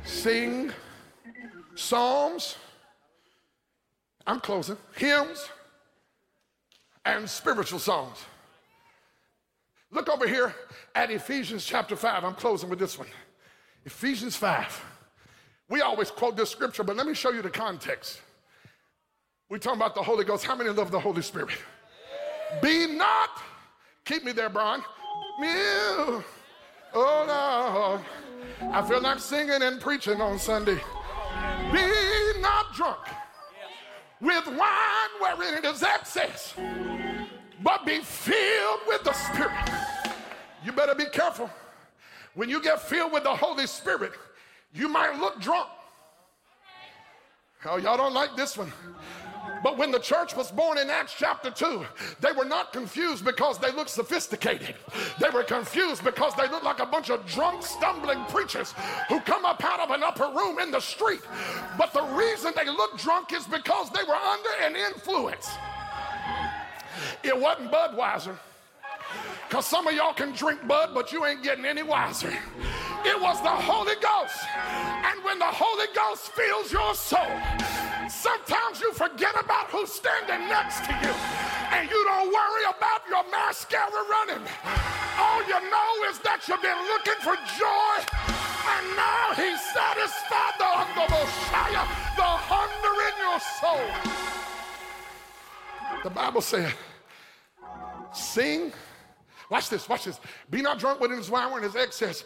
Sing psalms. I'm closing. Hymns and spiritual songs. Look over here at Ephesians chapter 5. I'm closing with this one. Ephesians 5. We always quote this scripture, but let me show you the context. we talking about the Holy Ghost. How many love the Holy Spirit? Be not, keep me there, Brian. Mew. Oh Lord, I feel like singing and preaching on Sunday. Be not drunk with wine wherein it is excess but be filled with the Spirit. You better be careful. When you get filled with the Holy Spirit, you might look drunk. Oh, y'all don't like this one. But when the church was born in Acts chapter 2, they were not confused because they looked sophisticated. They were confused because they looked like a bunch of drunk, stumbling preachers who come up out of an upper room in the street. But the reason they looked drunk is because they were under an influence. It wasn't Budweiser. Because some of y'all can drink Bud, but you ain't getting any wiser. It was the Holy Ghost. And when the Holy Ghost fills your soul, sometimes you forget about who's standing next to you. And you don't worry about your mascara running. All you know is that you've been looking for joy. And now he's satisfied the hunger, the hunger in your soul. The Bible said, sing. Watch this, watch this. Be not drunk with his wine and his excess,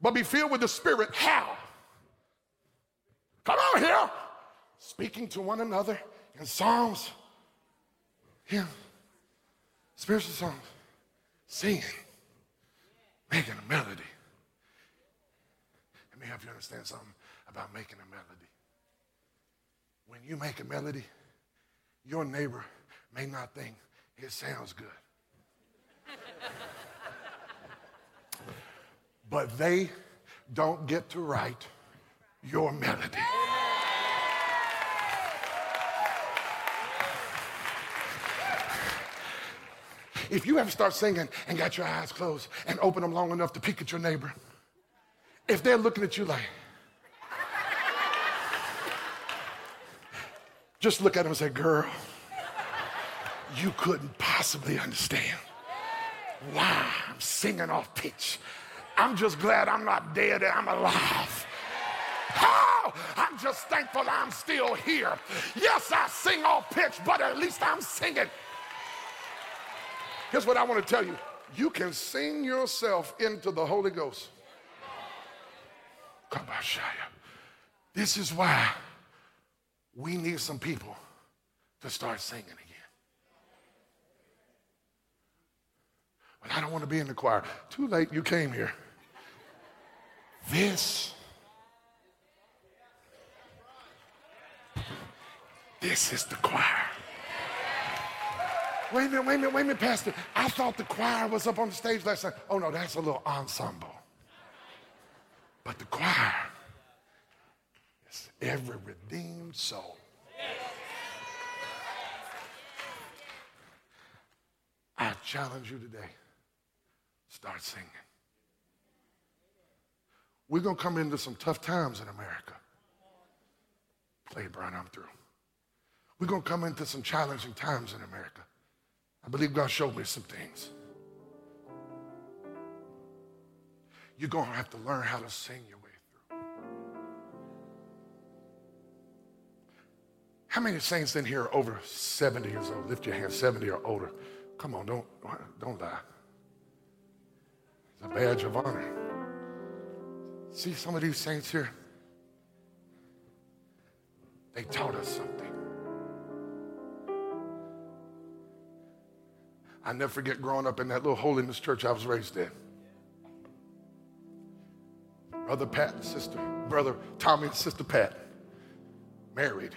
but be filled with the Spirit. How? Come on here. Speaking to one another in psalms, hymns, spiritual songs, singing, making a melody. Let me help you understand something about making a melody. When you make a melody, your neighbor may not think it sounds good. but they don't get to write your melody. If you ever start singing and got your eyes closed and open them long enough to peek at your neighbor, if they're looking at you like, just look at them and say, Girl, you couldn't possibly understand why I'm singing off pitch. I'm just glad I'm not dead and I'm alive. Oh, I'm just thankful I'm still here. Yes, I sing off pitch, but at least I'm singing. Here's what I want to tell you you can sing yourself into the Holy Ghost. Come on, Shia. This is why we need some people to start singing again. But I don't want to be in the choir. Too late, you came here. This, this is the choir. Wait a minute, wait a minute, wait a minute, Pastor. I thought the choir was up on the stage last night. Oh, no, that's a little ensemble. But the choir is every redeemed soul. I challenge you today start singing. We're going to come into some tough times in America. Play Brian, I'm through. We're going to come into some challenging times in America. I believe God showed me some things. You're going to have to learn how to sing your way through. How many saints in here are over 70 years old? Lift your hand, 70 or older. Come on, don't, don't lie. It's a badge of honor. See some of these saints here? They taught us something. I never forget growing up in that little holiness church I was raised in. Brother Pat and sister, brother Tommy and sister Pat, married.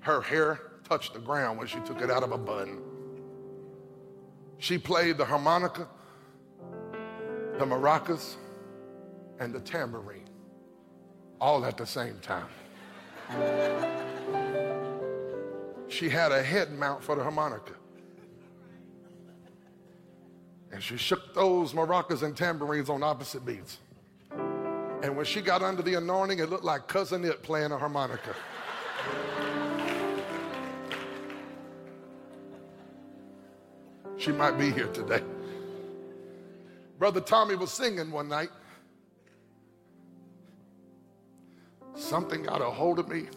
Her hair touched the ground when she took it out of a bun. She played the harmonica the maracas, and the tambourine all at the same time. She had a head mount for the harmonica. And she shook those maracas and tambourines on opposite beats. And when she got under the anointing, it looked like Cousin It playing a harmonica. She might be here today. Brother Tommy was singing one night. Something got a hold of me.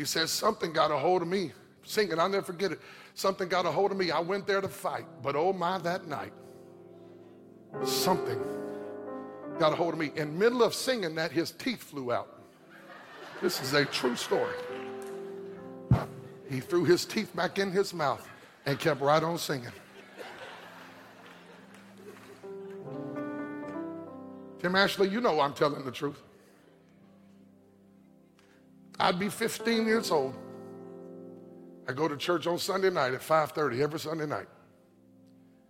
He says, Something got a hold of me. Singing, I'll never forget it. Something got a hold of me. I went there to fight, but oh my, that night, something got a hold of me. In middle of singing that, his teeth flew out. This is a true story. He threw his teeth back in his mouth and kept right on singing. Tim Ashley, you know I'm telling the truth. I'd be 15 years old. I go to church on Sunday night at 5:30 every Sunday night.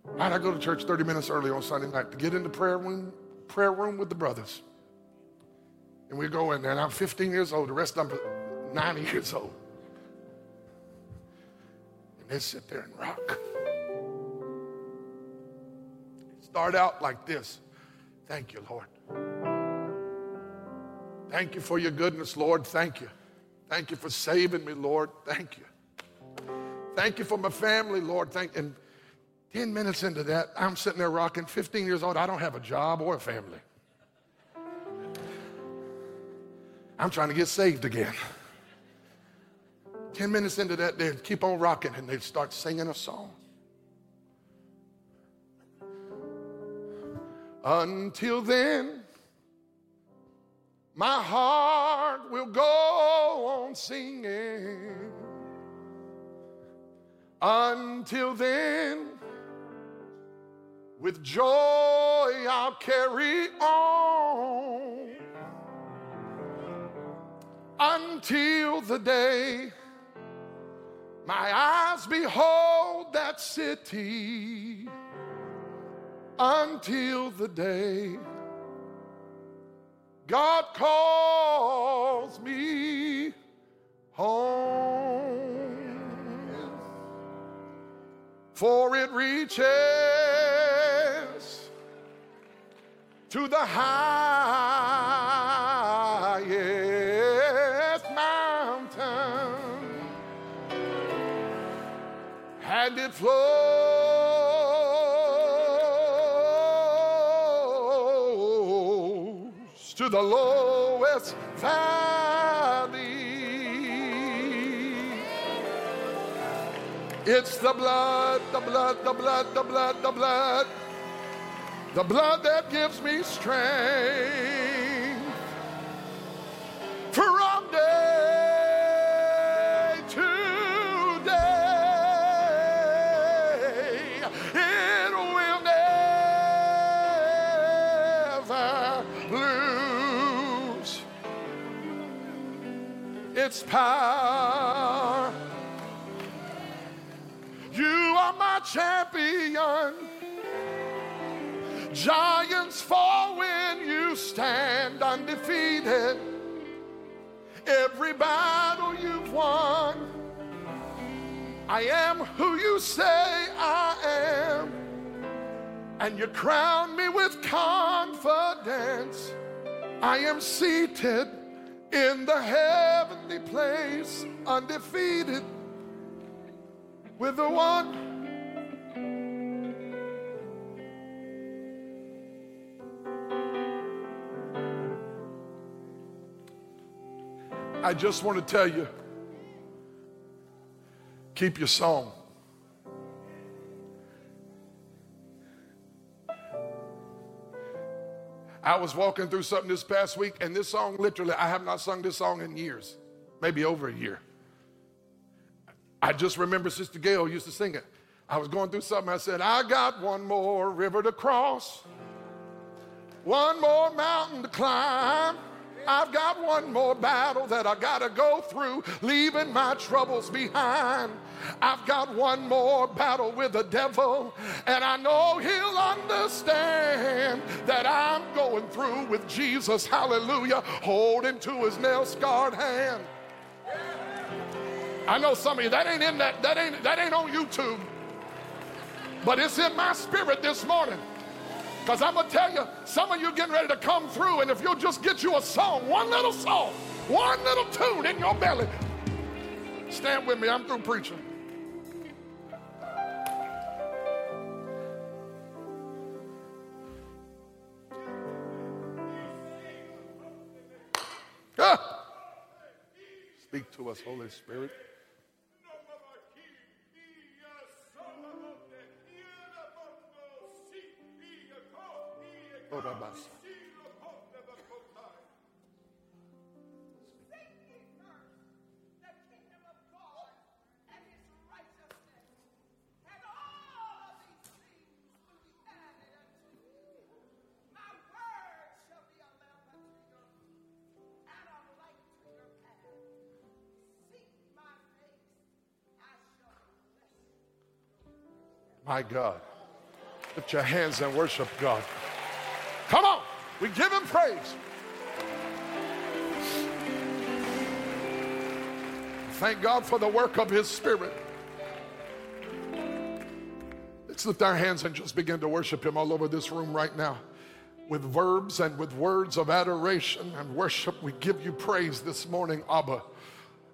Why'd I go to church 30 minutes early on Sunday night to get in the prayer room, prayer room with the brothers? And we go in there, and I'm 15 years old. The rest of them are 90 years old. And they sit there and rock. Start out like this. Thank you, Lord. Thank you for your goodness, Lord. Thank you. Thank you for saving me, Lord. Thank you. Thank you for my family, Lord. Thank and 10 minutes into that, I'm sitting there rocking, 15 years old. I don't have a job or a family. I'm trying to get saved again. 10 minutes into that, they'd keep on rocking and they'd start singing a song. Until then, my heart will go on singing. Until then, with joy I'll carry on until the day my eyes behold that city. Until the day God calls me home. For it reaches to the highest mountain and it flows It's the blood, the blood, the blood, the blood, the blood, the blood that gives me strength from day to day. It will never lose its power. Champion. Giants fall when you stand undefeated. Every battle you've won. I am who you say I am. And you crown me with confidence. I am seated in the heavenly place, undefeated with the one. I just want to tell you keep your song. I was walking through something this past week, and this song literally, I have not sung this song in years, maybe over a year. I just remember Sister Gail used to sing it. I was going through something, I said, I got one more river to cross, one more mountain to climb. I've got one more battle that I gotta go through, leaving my troubles behind. I've got one more battle with the devil, and I know he'll understand that I'm going through with Jesus, hallelujah, holding to his nail scarred hand. I know some of you that ain't in that, that ain't that ain't on YouTube, but it's in my spirit this morning. Because I'm going to tell you, some of you getting ready to come through, and if you'll just get you a song, one little song, one little tune in your belly. Stand with me, I'm through preaching. Ah. Speak to us, Holy Spirit. My God. Lift your hands and worship God. Come on. We give him praise. Thank God for the work of his spirit. Let's lift our hands and just begin to worship him all over this room right now. With verbs and with words of adoration and worship, we give you praise this morning, Abba.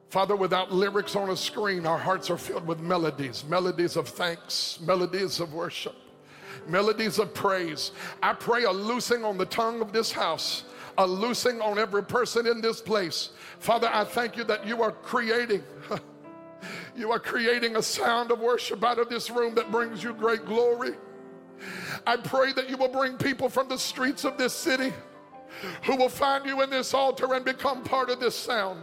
Father, without lyrics on a screen, our hearts are filled with melodies, melodies of thanks, melodies of worship, melodies of praise. I pray a loosing on the tongue of this house, a loosing on every person in this place. Father, I thank you that you are creating. You are creating a sound of worship out of this room that brings you great glory. I pray that you will bring people from the streets of this city who will find you in this altar and become part of this sound.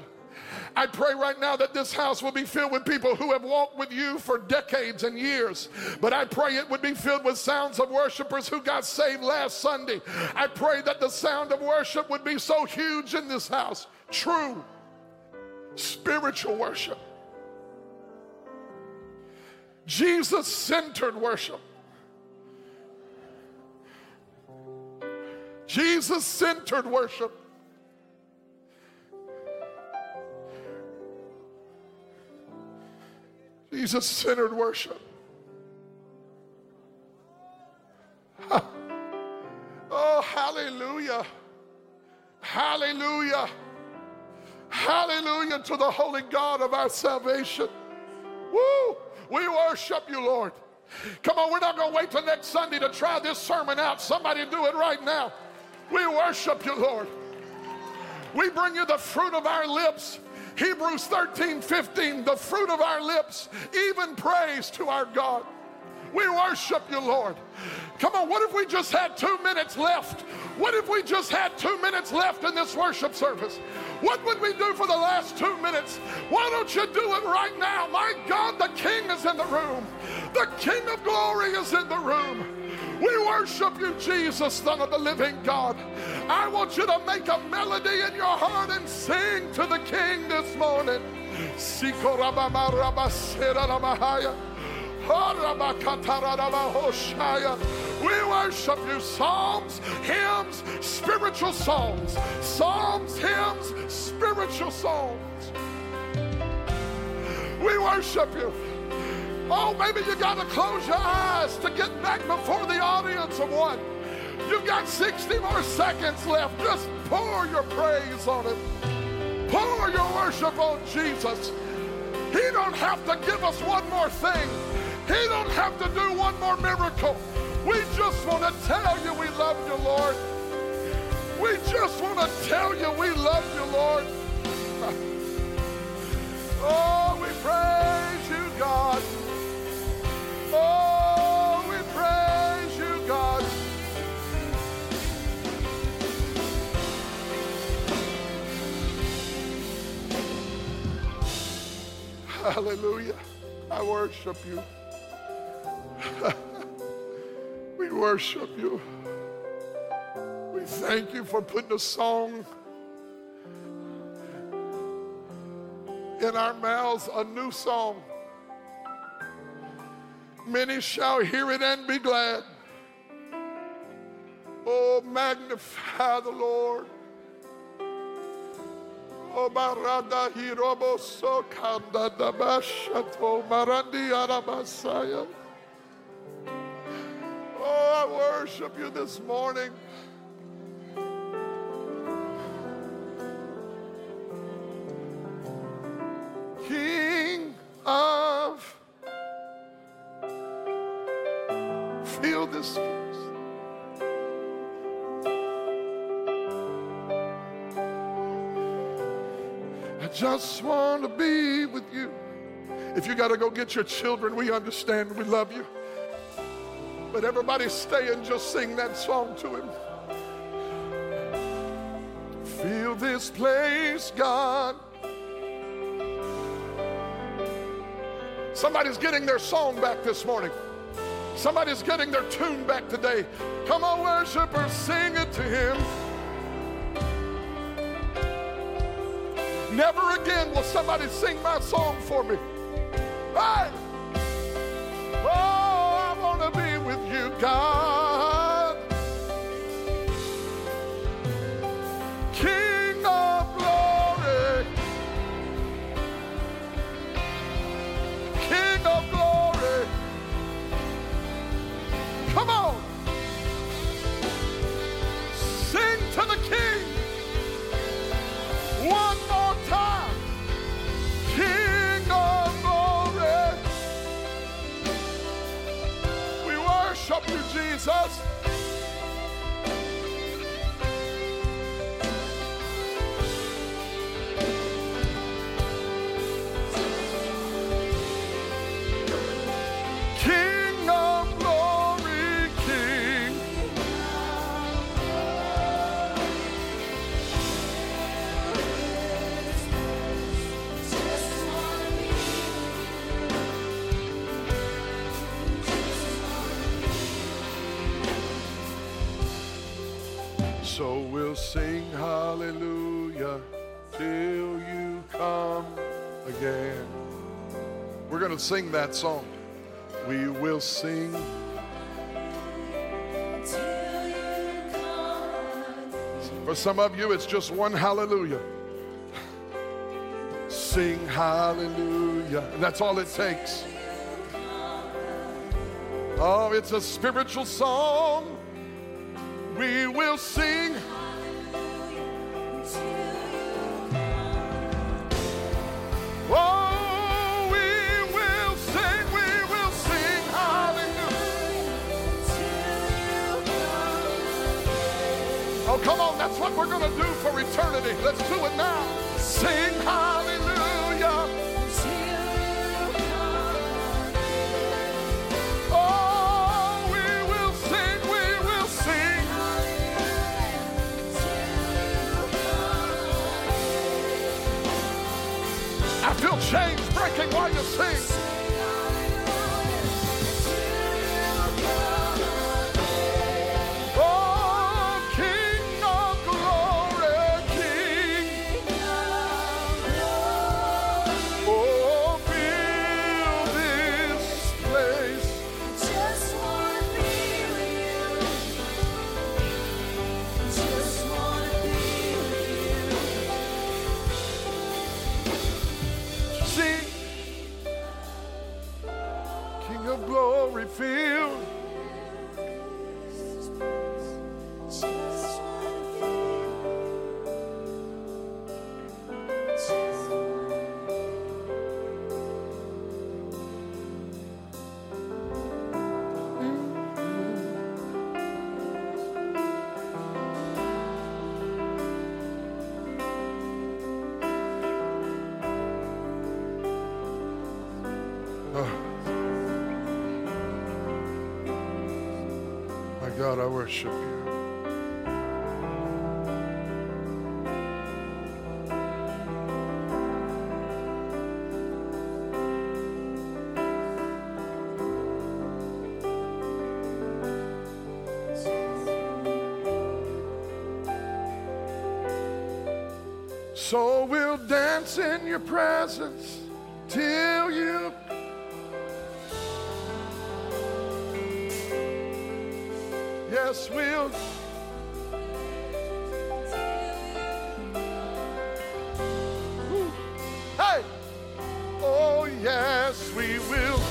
I pray right now that this house will be filled with people who have walked with you for decades and years. But I pray it would be filled with sounds of worshipers who got saved last Sunday. I pray that the sound of worship would be so huge in this house. True spiritual worship. Jesus centered worship. Jesus centered worship. Jesus centered worship. Oh, hallelujah. Hallelujah. Hallelujah to the holy God of our salvation. Woo! We worship you, Lord. Come on, we're not going to wait till next Sunday to try this sermon out. Somebody do it right now. We worship you, Lord. We bring you the fruit of our lips. Hebrews 13, 15, the fruit of our lips, even praise to our God. We worship you, Lord. Come on, what if we just had two minutes left? What if we just had two minutes left in this worship service? What would we do for the last two minutes? Why don't you do it right now? My God, the King is in the room. The King of glory is in the room. We worship you, Jesus, Son of the living God. I want you to make a melody in your heart and sing to the King this morning. We worship you. Psalms, hymns, spiritual songs. Psalms, hymns, spiritual songs. We worship you. Oh, maybe you got to close your eyes to get back before the audience of one. You've got 60 more seconds left. Just pour your praise on him. Pour your worship on Jesus. He don't have to give us one more thing. He don't have to do one more miracle. We just want to tell you we love you, Lord. We just want to tell you we love you, Lord. Oh, we praise you, God. Oh, we praise you, God. Hallelujah. I worship you. we worship you. We thank you for putting a song in our mouths, a new song. Many shall hear it and be glad. Oh, magnify the Lord. Oh, barada hirobo so kanda dabashato marandi arabasaya. Oh, I worship you this morning. Just want to be with you. If you got to go get your children, we understand. We love you. But everybody stay and just sing that song to him. Feel this place, God. Somebody's getting their song back this morning. Somebody's getting their tune back today. Come on, worshipers, sing it to him. Never again will somebody sing my song for me. Hey! Sing that song. We will sing. For some of you, it's just one hallelujah. Sing hallelujah. And that's all it takes. Oh, it's a spiritual song. We will sing. Come on, that's what we're going to do for eternity. Let's do it now. Sing hallelujah. Oh, we will sing, we will sing. I feel chains breaking while you sing. Worship you. So we'll dance in your presence till we will.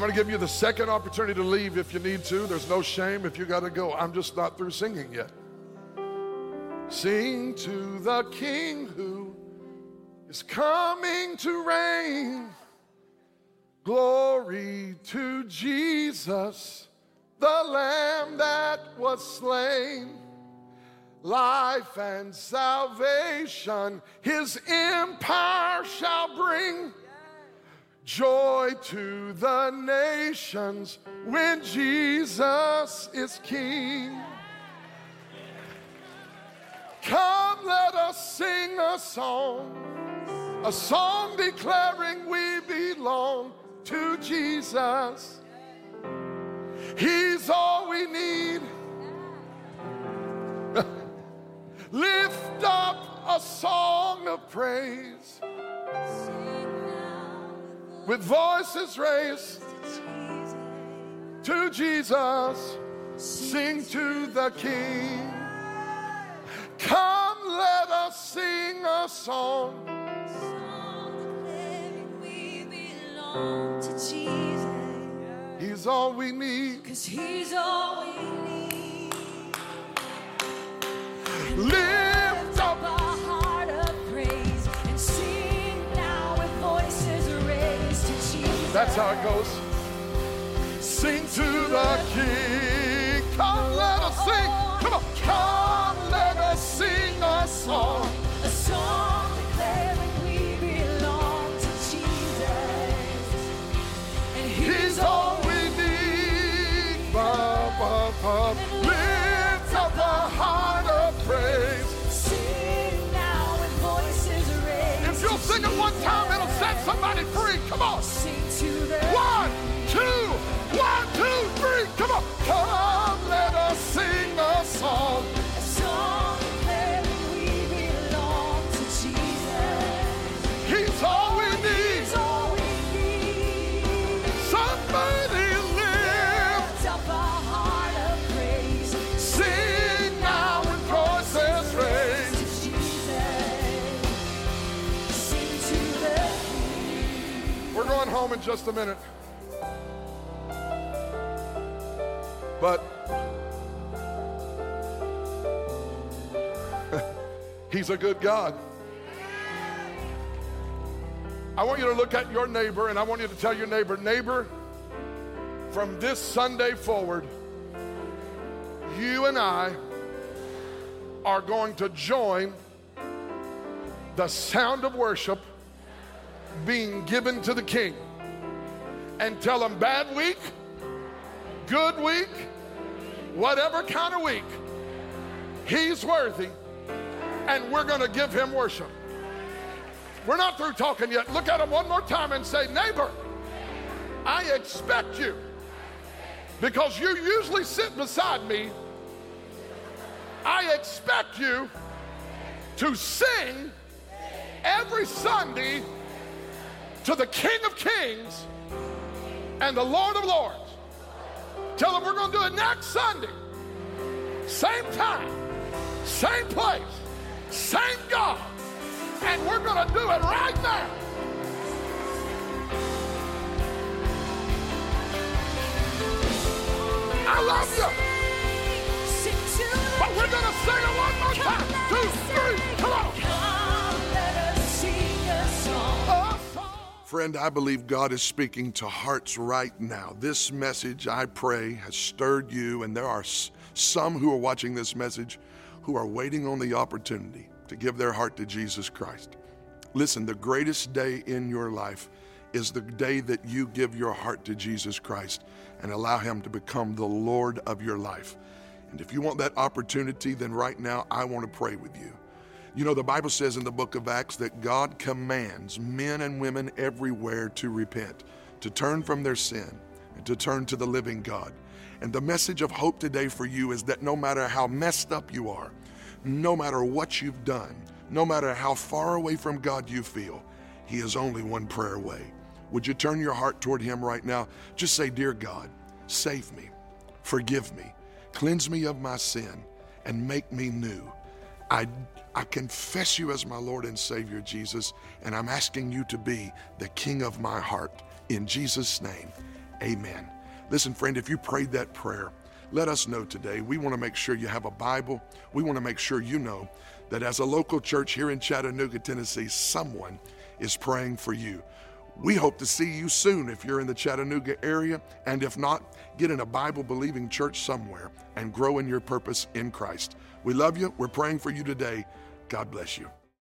I'm going to give you the second opportunity to leave if you need to. There's no shame if you got to go. I'm just not through singing yet. Sing to the King who is coming to reign. Glory to Jesus, the Lamb that was slain. Life and salvation his empire shall bring. Joy to the nations when Jesus is King. Come, let us sing a song, a song declaring we belong to Jesus. He's all we need. Lift up a song of praise with voices raised to Jesus. Sing to the King. Come, let us sing a song. He's all we need. Cause he's all we need. Lift That's how it goes. Sing to the King. Come, let us sing. Come on. Come, let us sing a song. A song declaring we belong to Jesus. And He's all we need. Ba, ba, ba. Lift up a heart of praise. Sing now with voices raised. If you'll sing it one time, it'll set somebody free. Come on. Come let us sing a song. A song we belong to Jesus. He's all we need. He's all we need. Somebody lift. Up a heart of praise. Sing now with voices raised. To Jesus. Sing to the We're going home in just a minute. But He's a good God. I want you to look at your neighbor and I want you to tell your neighbor, neighbor, from this Sunday forward, you and I are going to join the sound of worship being given to the king and tell him bad week, good week, whatever kind of week, he's worthy and we're going to give him worship. We're not through talking yet. Look at him one more time and say, neighbor, I expect you because you usually sit beside me. I expect you to sing every Sunday to the King of Kings and the Lord of Lords. Tell them we're going to do it next Sunday. Same time, same place, same God. And we're going to do it right now. I love you. But we're going to sing it one more time. Two, three, come on. Friend, I believe God is speaking to hearts right now. This message, I pray, has stirred you, and there are some who are watching this message who are waiting on the opportunity to give their heart to Jesus Christ. Listen, the greatest day in your life is the day that you give your heart to Jesus Christ and allow Him to become the Lord of your life. And if you want that opportunity, then right now I want to pray with you. You know, the Bible says in the book of Acts that God commands men and women everywhere to repent, to turn from their sin, and to turn to the living God. And the message of hope today for you is that no matter how messed up you are, no matter what you've done, no matter how far away from God you feel, He is only one prayer away. Would you turn your heart toward Him right now? Just say, Dear God, save me, forgive me, cleanse me of my sin, and make me new. I, I confess you as my Lord and Savior, Jesus, and I'm asking you to be the King of my heart. In Jesus' name, amen. Listen, friend, if you prayed that prayer, let us know today. We want to make sure you have a Bible. We want to make sure you know that as a local church here in Chattanooga, Tennessee, someone is praying for you. We hope to see you soon if you're in the Chattanooga area, and if not, get in a Bible believing church somewhere and grow in your purpose in Christ. We love you. We're praying for you today. God bless you.